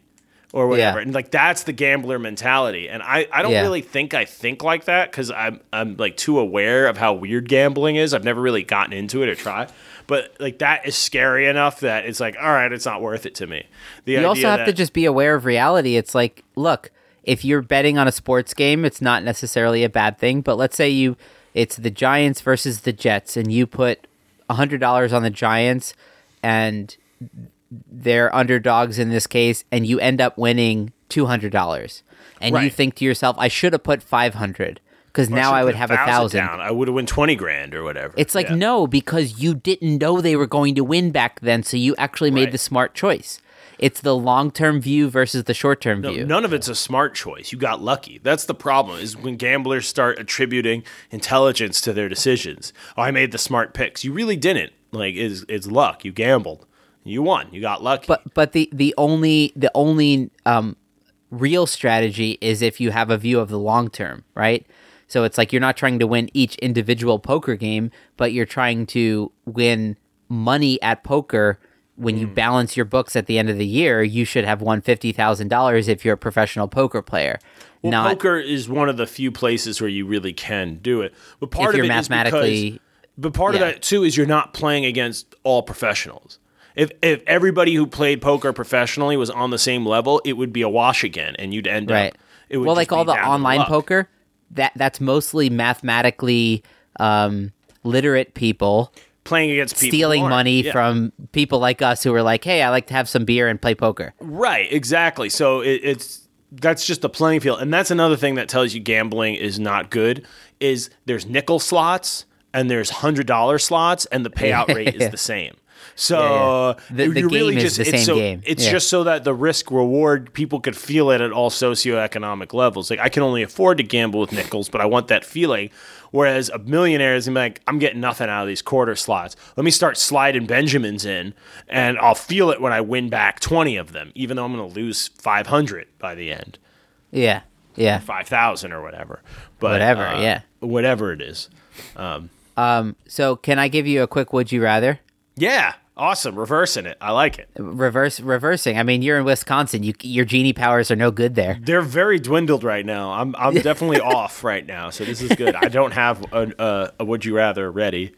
or whatever. Yeah. And like that's the gambler mentality. And I, I don't Yeah. really think I think like that because I'm I'm like too aware of how weird gambling is. I've never really gotten into it or tried. But like that is scary enough that it's like, all right, it's not worth it to me. The you also have that, to just be aware of reality. It's like, look, if you're betting on a sports game, it's not necessarily a bad thing. But let's say you, it's the Giants versus the Jets, and you put hundred dollars on the Giants, and they're underdogs in this case, and you end up winning two hundred dollars, and you think to yourself, I should have put five hundred because now I would have a thousand. down. I would have won twenty grand or whatever. It's like Yeah. no, because you didn't know they were going to win back then, so you actually made Right. the smart choice. It's the long term view versus the short term No, view. none of it's a smart choice. You got lucky. That's the problem. Is when gamblers start attributing intelligence to their decisions. Oh, I made the smart picks. You really didn't. Like it's it's luck. You gambled. You won. You got lucky. But but the the only the only um, real strategy is if you have a view of the long term, right? So it's like you're not trying to win each individual poker game, but you're trying to win money at poker. When Hmm. you balance your books at the end of the year, you should have won fifty thousand dollars if you're a professional poker player. Well, not poker is one of the few places where you really can do it. But part of it is mathematically because, but part yeah. of that too is you're not playing against all professionals. If if everybody who played poker professionally was on the same level, it would be a wash again, and you'd end right. up. It would well, like all the online luck. poker, that that's mostly mathematically um, literate people playing against people stealing aren't. money Yeah. from people like us who are like, "Hey, I like to have some beer and play poker." Right, exactly. So it, it's that's just the playing field, and that's another thing that tells you gambling is not good. Is there's nickel slots and there's hundred dollar slots, and the payout rate is the same. So Yeah, yeah. The- the you're really game is just the it's same so, game. It's just so that the risk reward people could feel it at all socioeconomic levels. Like I can only afford to gamble with nickels, but I want that feeling. Whereas a millionaire is like, I'm getting nothing out of these quarter slots. Let me start sliding Benjamins in, and I'll feel it when I win back 20 of them, even though I'm going to lose 500 by the end, Yeah, yeah. 5,000 or whatever. But Whatever, uh, yeah. whatever it is. Um, Um, so can I give you a quick "Would you rather"? Yeah, awesome. Reversing it, I like it. Reverse reversing. I mean, you're in Wisconsin. You your genie powers are no good there. They're very dwindled right now. I'm I'm definitely off right now, so this is good. I don't have a, a, a would you rather ready,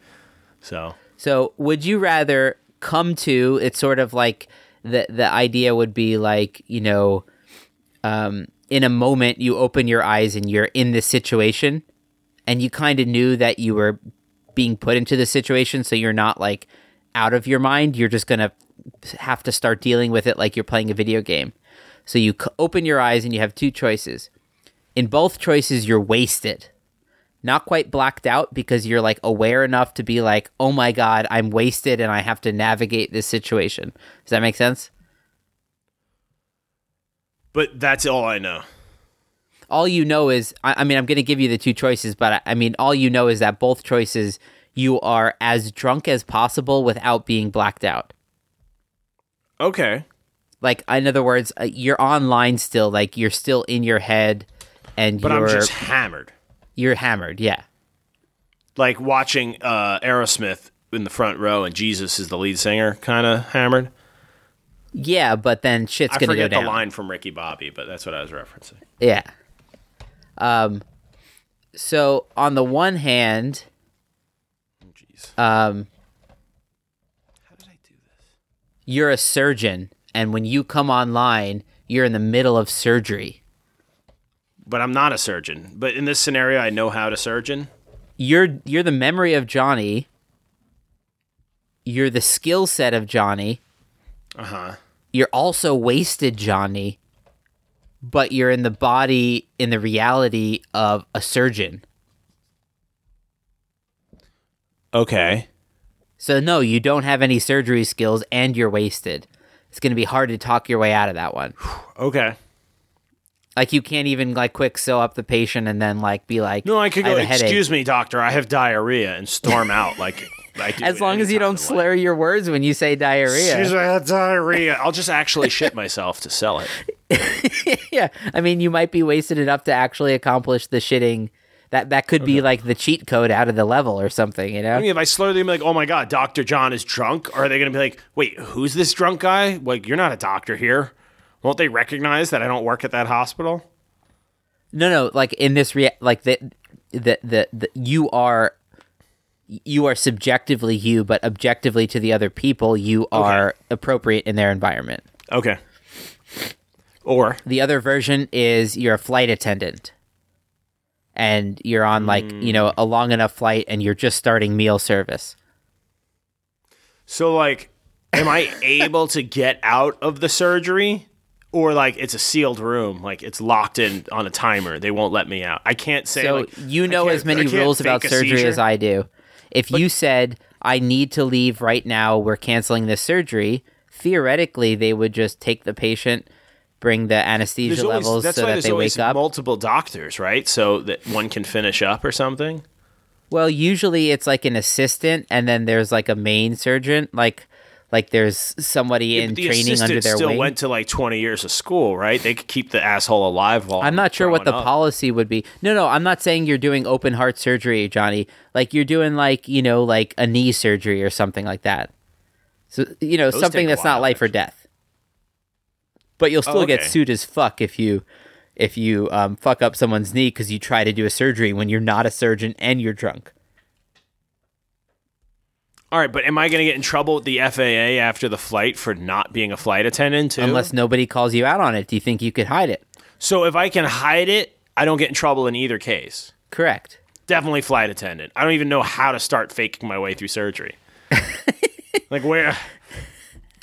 so So, would you rather come to? It's sort of like the the idea would be like you know, um, in a moment you open your eyes and you're in this situation, and you kind of knew that you were being put into the situation, so you're not like out of your mind. You're just gonna have to start dealing with it like you're playing a video game. So you c- open your eyes and you have two choices. In both choices, you're wasted not quite blacked out because you're like aware enough to be like, oh my god, I'm wasted and I have to navigate this situation. Does that make sense? but that's all I know. All you know is, I, I mean, I'm going to give you the two choices, but I, I mean, all you know is that both choices you are as drunk as possible without being blacked out. Okay, Like, in other words, uh, you're online still, like you're still in your head, and but you're I'm just hammered, you're hammered. Yeah, like watching uh, Aerosmith in the front row, and Jesus is the lead singer, kind of hammered. yeah, but then shit's I going to go forget the line from Ricky Bobby, but that's what I was referencing. Yeah. Um. So on the one hand, Jeez. um, How did I do this? you're a surgeon, and when you come online, you're in the middle of surgery. But I'm not a surgeon. But in this scenario, I know how to surgeon. You're you're the memory of Johnny. You're the skill set of Johnny. Uh huh. You're also wasted Johnny, but you're in the body in the reality of a surgeon. Okay. So no, you don't have any surgery skills and you're wasted. It's going to be hard to talk your way out of that one. Okay. Like you can't even like quick sew up the patient and then like be like, No, I could have go. a headache." Excuse me, doctor. I have diarrhea, and storm out like. I do As long as you don't slur your words when you say diarrhea. Excuse me, I have diarrhea. I'll just actually shit myself to sell it. yeah, I mean you might be wasted enough to actually accomplish the shitting. That that could be like the cheat code out of the level or something, you know? I mean, if I slur them like, "Oh my god, Doctor John is drunk," are they going to be like, "Wait, who's this drunk guy?" Like, you're not a doctor here. Won't they recognize that I don't work at that hospital? No, no, like in this rea- like the, the the the you are you are subjectively you, but objectively to the other people, you are appropriate in their environment. Okay. Or The other version is you're a flight attendant. And you're on like, you know, mm. a long enough flight and you're just starting meal service. so like am I able to get out of the surgery? Or like it's a sealed room, like it's locked in on a timer. They won't let me out. I can't say. so like, you know as many rules about surgery as I do. If you said I need to leave right now, we're canceling this surgery, theoretically they would just take the patient, bring the anesthesia always- levels so that they wake up. multiple doctors, right? So that one can finish up or something. Well, usually it's like an assistant, and then there's like a main surgeon, like like there's somebody in But the training under their still wing. went to like 20 years of school, right? They could keep the asshole alive while I'm not sure what the up. policy would be. No, no, I'm not saying you're doing open heart surgery, Johnny. Like you're doing like you know like a knee surgery or something like that. So you know Those something that's not while, life or death. But you'll still get okay. sued as fuck if you if you um, fuck up someone's knee because you try to do a surgery when you're not a surgeon and you're drunk. All right, but am I going to get in trouble with the FAA after the flight for not being a flight attendant too? Unless nobody calls you out on it, do you think you could hide it? so if I can hide it, I don't get in trouble in either case. Correct. Definitely flight attendant. I don't even know how to start faking my way through surgery. like where?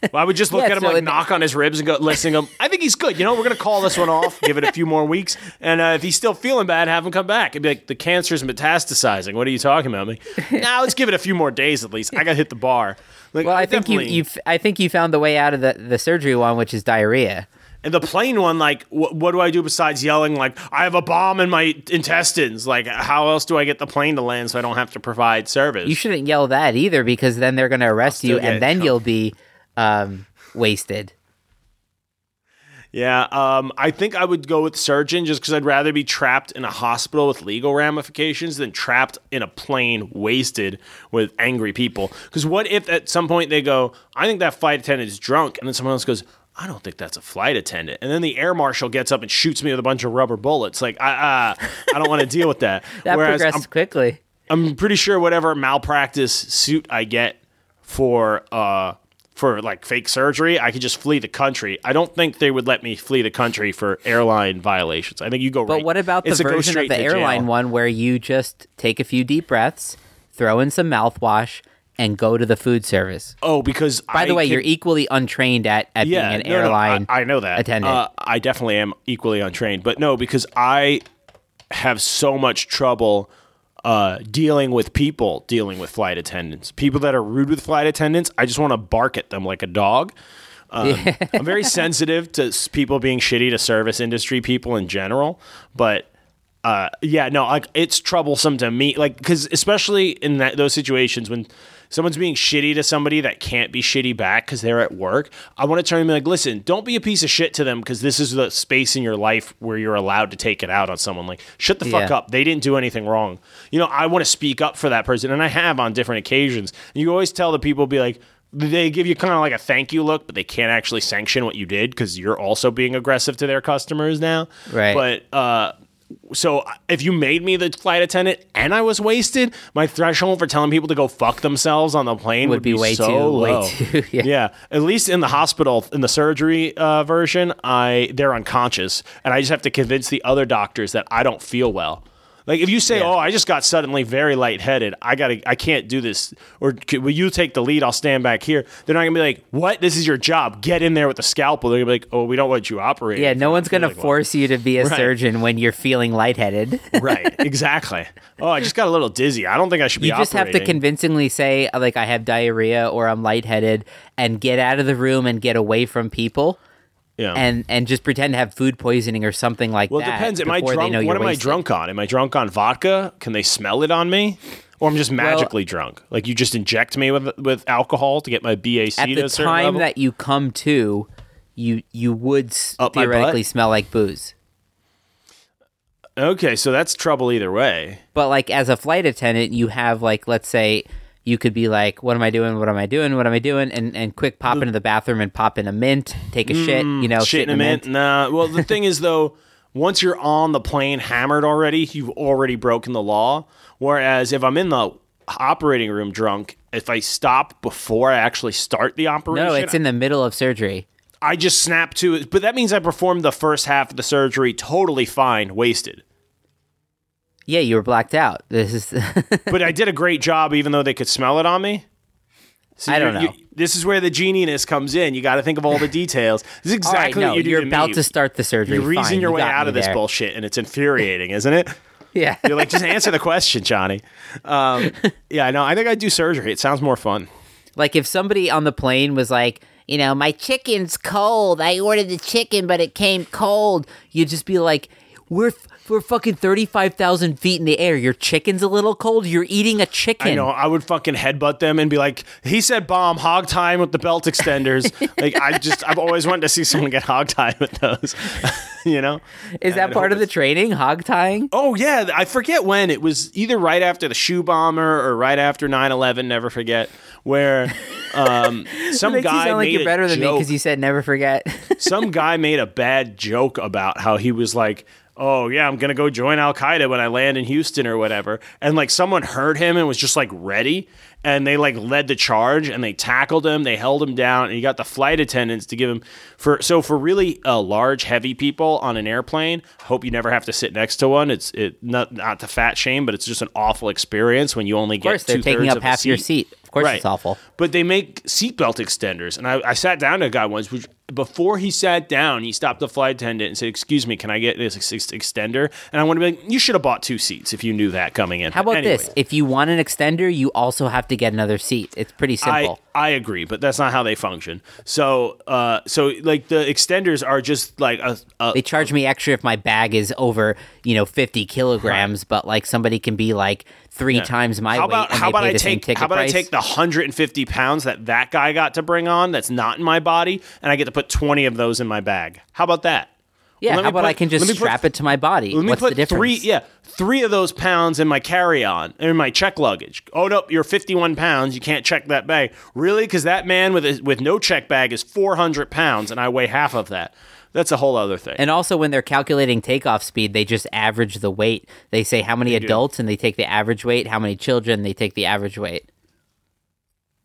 Well, I would just look Yeah, at him so like knock on his ribs and go, listen to him. I think he's good. You know, we're gonna call this one off, give it a few more weeks, and uh, if he's still feeling bad, have him come back. and be like, the cancer's metastasizing. What are you talking about? me? Now let's give it a few more days at least. I got to hit the bar. Like, Well, I think you you I think you found the way out of the the surgery one, which is diarrhea. And the plane one, like, wh- what do I do besides yelling, like, I have a bomb in my intestines? Like, how else do I get the plane to land so I don't have to provide service? You shouldn't yell that either because then they're going to arrest you and then you'll be um, wasted. yeah, um, I think I would go with surgeon just because I'd rather be trapped in a hospital with legal ramifications than trapped in a plane wasted with angry people. Because what if at some point they go, I think that flight attendant is drunk, and then someone else goes, I don't think that's a flight attendant. And then the air marshal gets up and shoots me with a bunch of rubber bullets. Like, I, uh, I don't want to deal with that. That Whereas I'm progressed quickly. I'm pretty sure whatever malpractice suit I get for uh for like fake surgery, I could just flee the country. I don't think they would let me flee the country for airline violations. I think you go right. But what about the It's version of the airline jail. one where you just take a few deep breaths, throw in some mouthwash, and go to the food service? Oh, because By the way, you're equally untrained at, at yeah, being an no, no, airline I, I know that attendant. Uh, I definitely am equally untrained, but no, because I have so much trouble uh, dealing with people dealing with flight attendants. People that are rude with flight attendants, I just want to bark at them like a dog. Um, I'm very sensitive to people being shitty to service industry people in general, but uh, yeah, no, like it's troublesome to me, like because especially in that those situations when someone's being shitty to somebody that can't be shitty back because they're at work, I want to turn and be like, listen, don't be a piece of shit to them because this is the space in your life where you're allowed to take it out on someone. Like, shut the fuck Yeah. up. They didn't do anything wrong. You know, I want to speak up for that person, and I have on different occasions. And you always tell the people, be like. They give you kind of like a thank you look, but they can't actually sanction what you did because you're also being aggressive to their customers now. Right. But uh, so if you made me the flight attendant and I was wasted, my threshold for telling people to go fuck themselves on the plane would, Would be way so too- way low. too- yeah. At least in the hospital, in the surgery uh, version, I they're unconscious, and I just have to convince the other doctors that I don't feel well. Like if you say, "Oh, I just got suddenly very lightheaded. I got to I can't do this." Or "C- "Will you take the lead? I'll stand back here." They're not going to be like, "What? This is your job. Get in there with the scalpel." They're going to be like, "Oh, we don't want you operating." yeah, no one's going to well." force you to be a Right. surgeon when you're feeling lightheaded. right, exactly. Oh, I just got a little dizzy. I don't think I should be you just have to convincingly say uh, like I have diarrhea or I'm lightheaded and get out of the room and get away from people yeah. and and just pretend to have food poisoning or something like that. well, it that. depends. Am I drunk? What am I drunk on? Am I drunk on vodka? Can they smell it on me? Or I'm just magically drunk. Like you just inject me with with alcohol to get my BAC At to the a certain time level? that you come to, you you would Up theoretically smell like booze. okay, so that's trouble either way. But like as a flight attendant, you have like let's say you could be like, "What am I doing? What am I doing? What am I doing?" and and quick pop into the bathroom and pop in a mint, take a shit, you know, Mm, shit in a mint. Nah. Well, the thing is though, once you're on the plane hammered already, you've already broken the law. Whereas if I'm in the operating room drunk, if I stop before I actually start the operation, No, it's in the middle of surgery. I just snap to it. But that means I performed the first half of the surgery totally fine, wasted. Yeah, you were blacked out. This is But I did a great job, even though they could smell it on me. See, I don't know. you- this is where the geniness comes in. You got to think of all the details. This is All right, exactly no, what you do you're to about me. to start the surgery. You're reasoning Fine, your you way out of this there. bullshit, and it's infuriating, isn't it? Yeah. You're like, just answer the question, Johnny. Um, yeah, no, I think I'd do surgery. It sounds more fun. Like if somebody on the plane was like, you know, my chicken's cold. I ordered the chicken, but it came cold. You'd just be like, we're f- we're fucking thirty five thousand feet in the air. Your chicken's a little cold. You're eating a chicken. I know. I would fucking headbutt them and be like, he said bomb, hog time with the belt extenders. like, I just, I've always wanted to see someone get hog tied with those, you know? Is that part of the training? Hog tying? Oh, yeah. I forget when. It was either right after the shoe bomber or right after 9 11, never forget, where um, some Makes you guy sound like made you're better than me joke. because you said never forget. some guy made a bad joke about how he was like, "Oh yeah, I'm gonna go join Al Qaeda when I land in Houston or whatever," and like someone heard him and was just like ready, and they like led the charge and they tackled him, they held him down, and he got the flight attendants to give him for so for really uh, large, heavy people on an airplane. Hope you never have to sit next to one. It's it not not to fat shame, but it's just an awful experience when you only get. of course, they're taking up half your seat. Of course, Right. it's awful. But they make seatbelt extenders. And I, I sat down to a guy once, which before he sat down, he stopped the flight attendant and said, Excuse me, can I get this ex- ex- extender? And I want to be like, You should have bought two seats if you knew that coming in. How about Anyway, this? If you want an extender, you also have to get another seat. It's pretty simple. I agree, but that's not how they function. So, uh, so like the extenders are just like a, a they charge me extra if my bag is over, you know, 50 kilograms, but like somebody can be like three times my how weight about and how about I take how about price. I take the 150 pounds that that guy got to bring on that's not in my body, and I get to put 20 of those in my bag. How about that? yeah, let how about put- I can just me put- it to my body? Let me What's put the difference? three, yeah, three of those pounds in my carry-on, in my check luggage. Oh no, you're 51 pounds. You can't check that bag. Really? Because that man with a, with no check bag is 400 pounds, and I weigh half of that. That's a whole other thing. And also, when they're calculating takeoff speed, they just average the weight. They say how many adults, and they take the average weight. How many children, they take the average weight.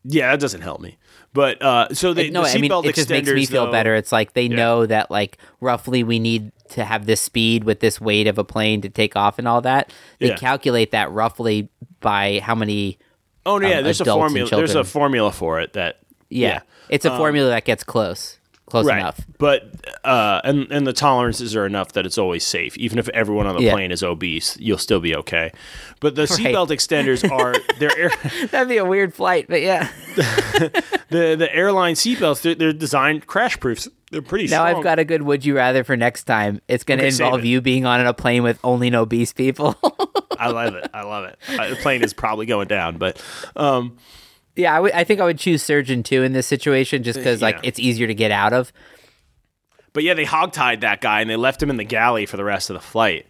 yeah, that doesn't help me. But uh, so they, no, the I mean it just makes me feel though- better. It's like they know that like roughly we need to have this speed with this weight of a plane to take off and all that. They Yeah. calculate that roughly by how many. Oh yeah, um, there's a formula. There's a formula for it that Yeah, yeah. it's a formula that gets close, close right. enough. But uh, and and the tolerances are enough that it's always safe. Even if everyone on the Yeah. plane is obese, you'll still be okay. But the Right. seatbelt extenders are they're air, That'd be a weird flight, but yeah. the the airline seatbelts. They're, they're designed crash proofs. They're pretty. Now strong. I've got a good would you rather for next time. It's going to Okay, involve you being on a plane with only obese people. I love it. I love it. Uh, the plane is probably going down, but um, yeah, I think I would choose surgeon too in this situation just uh, because like Yeah. it's easier to get out of. but yeah, they hogtied that guy and they left him in the galley for the rest of the flight.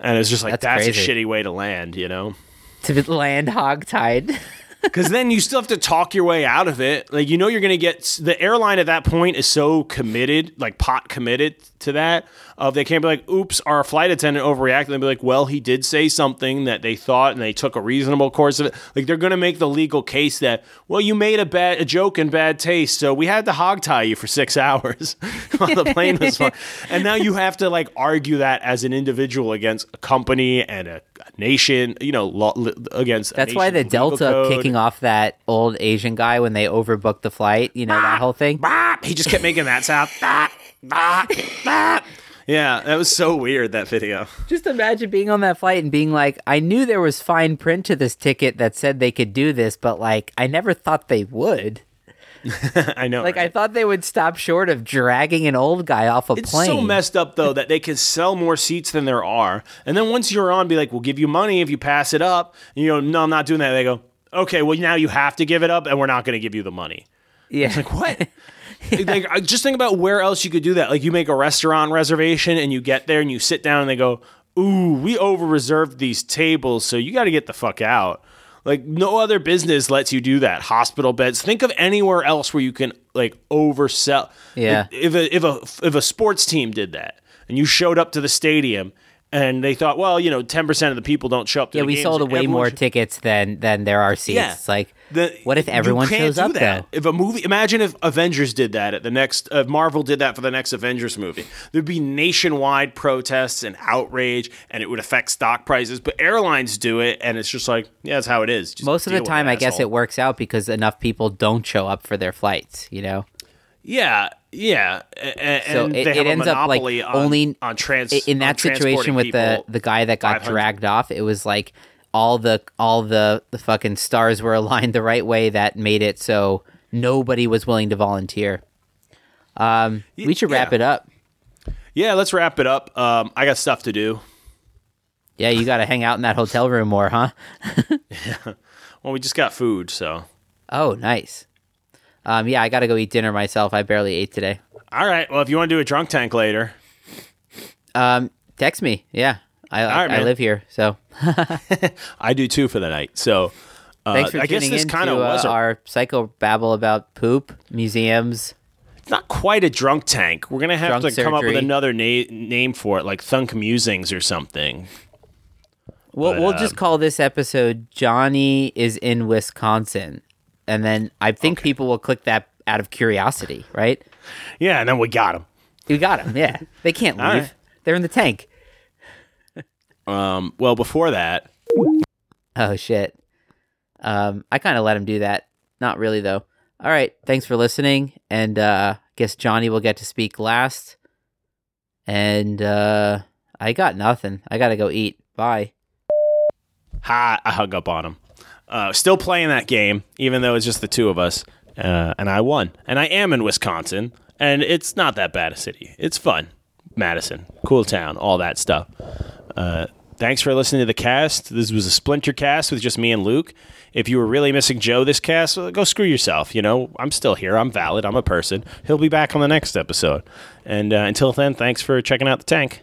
And it's just like That's that's, crazy. a shitty way to land, you know. To land hogtied. Because then you still have to talk your way out of it. Like you know you're going to get the airline at that point is so committed, like pot committed to that. Of they can't be like, "Oops, our flight attendant overreacted." They'll be like, "Well, he did say something that they thought, and they took a reasonable course of it." Like they're going to make the legal case that, "Well, you made a bad a joke in bad taste, so we had to hog tie you for six hours while the plane was flying." and now you have to like argue that as an individual against a company and a, a nation, you know, against. a That's why the Delta code. kicking off that old Asian guy when they overbooked the flight, you know, that whole thing. Bop. He just kept making that sound. Yeah, that was so weird that video. Just imagine being on that flight and being like, I knew there was fine print to this ticket that said they could do this, but like, I never thought they would. I know. Like, I thought they would stop short of dragging an old guy off a it's plane. so messed up though that they can sell more seats than there are, and then once you're on, be like, "We'll give you money if you pass it up." And you go, "No, I'm not doing that." They go, "Okay, well now you have to give it up, and we're not going to give you the money." yeah. It's like what? Like I- just think about where else you could do that. Like you make a restaurant reservation and you get there and you sit down and they go, "Ooh, we over reserved these tables, so you got to get the fuck out." Like no other business lets you do that. Hospital beds. Think of anywhere else where you can like oversell. Yeah. Like, if a if a if a sports team did that and you showed up to the stadium and they thought, well, you know, ten percent of the people don't show up. To the movie. Yeah, the we games, sold and way everyone more should- tickets than than there are seats. Yeah. Like, the- what if you everyone can't shows do up that. though? If a movie, imagine if Avengers did that at the next, if Marvel did that for the next Avengers movie, there'd be nationwide protests and outrage, and it would affect stock prices. But airlines do it, and it's just like, yeah, that's how it is. Just Most of the deal with time, I guess asshole. it works out because enough people don't show up for their flights. You know, Yeah, yeah, a- a- so it, it ends up like on, only on trans in that situation with the the guy that got dragged off. It was like all the all the the fucking stars were aligned the right way that made it so nobody was willing to volunteer. Um, we should wrap yeah. it up. Yeah, let's wrap it up. Um, I got stuff to do. Yeah, you got to hang out in that hotel room more, huh? Well, we just got food, so Oh, nice. Um, yeah, I got to go eat dinner myself. I barely ate today. all right. Well, if you want to do a drunk tank later, Um, text me. Yeah, I I, right, I live here, so I do too for the night. So uh, thanks for I guess tuning this in kind to of was uh, a our psycho babble about poop, museums. It's not quite a drunk tank. We're gonna have Drunk to come up with another na- name for it, like Thunk Musings or something. We'll But, we'll uh, just call this episode "Johnny is in Wisconsin," and then I think people will click that out of curiosity, right? Yeah, and then we got him. We got them. Yeah, they can't leave. Right. They're in the tank. Um, well, before that, Oh shit. Um, I kind of let him do that. Not really though. All right. Thanks for listening, and uh, guess Johnny will get to speak last. And uh, I got nothing. I gotta go eat. Bye. ha, I hung up on him. Uh, still playing that game, even though it's just the two of us, uh, and I won. And I am in Wisconsin, and it's not that bad a city. It's fun. Madison, cool town, all that stuff. Uh, thanks for listening to the cast. This was a splinter cast with just me and Luke. If you were really missing Joe this cast, go screw yourself. You know, I'm still here. I'm valid. I'm a person. He'll be back on the next episode. And uh, until then, thanks for checking out the tank.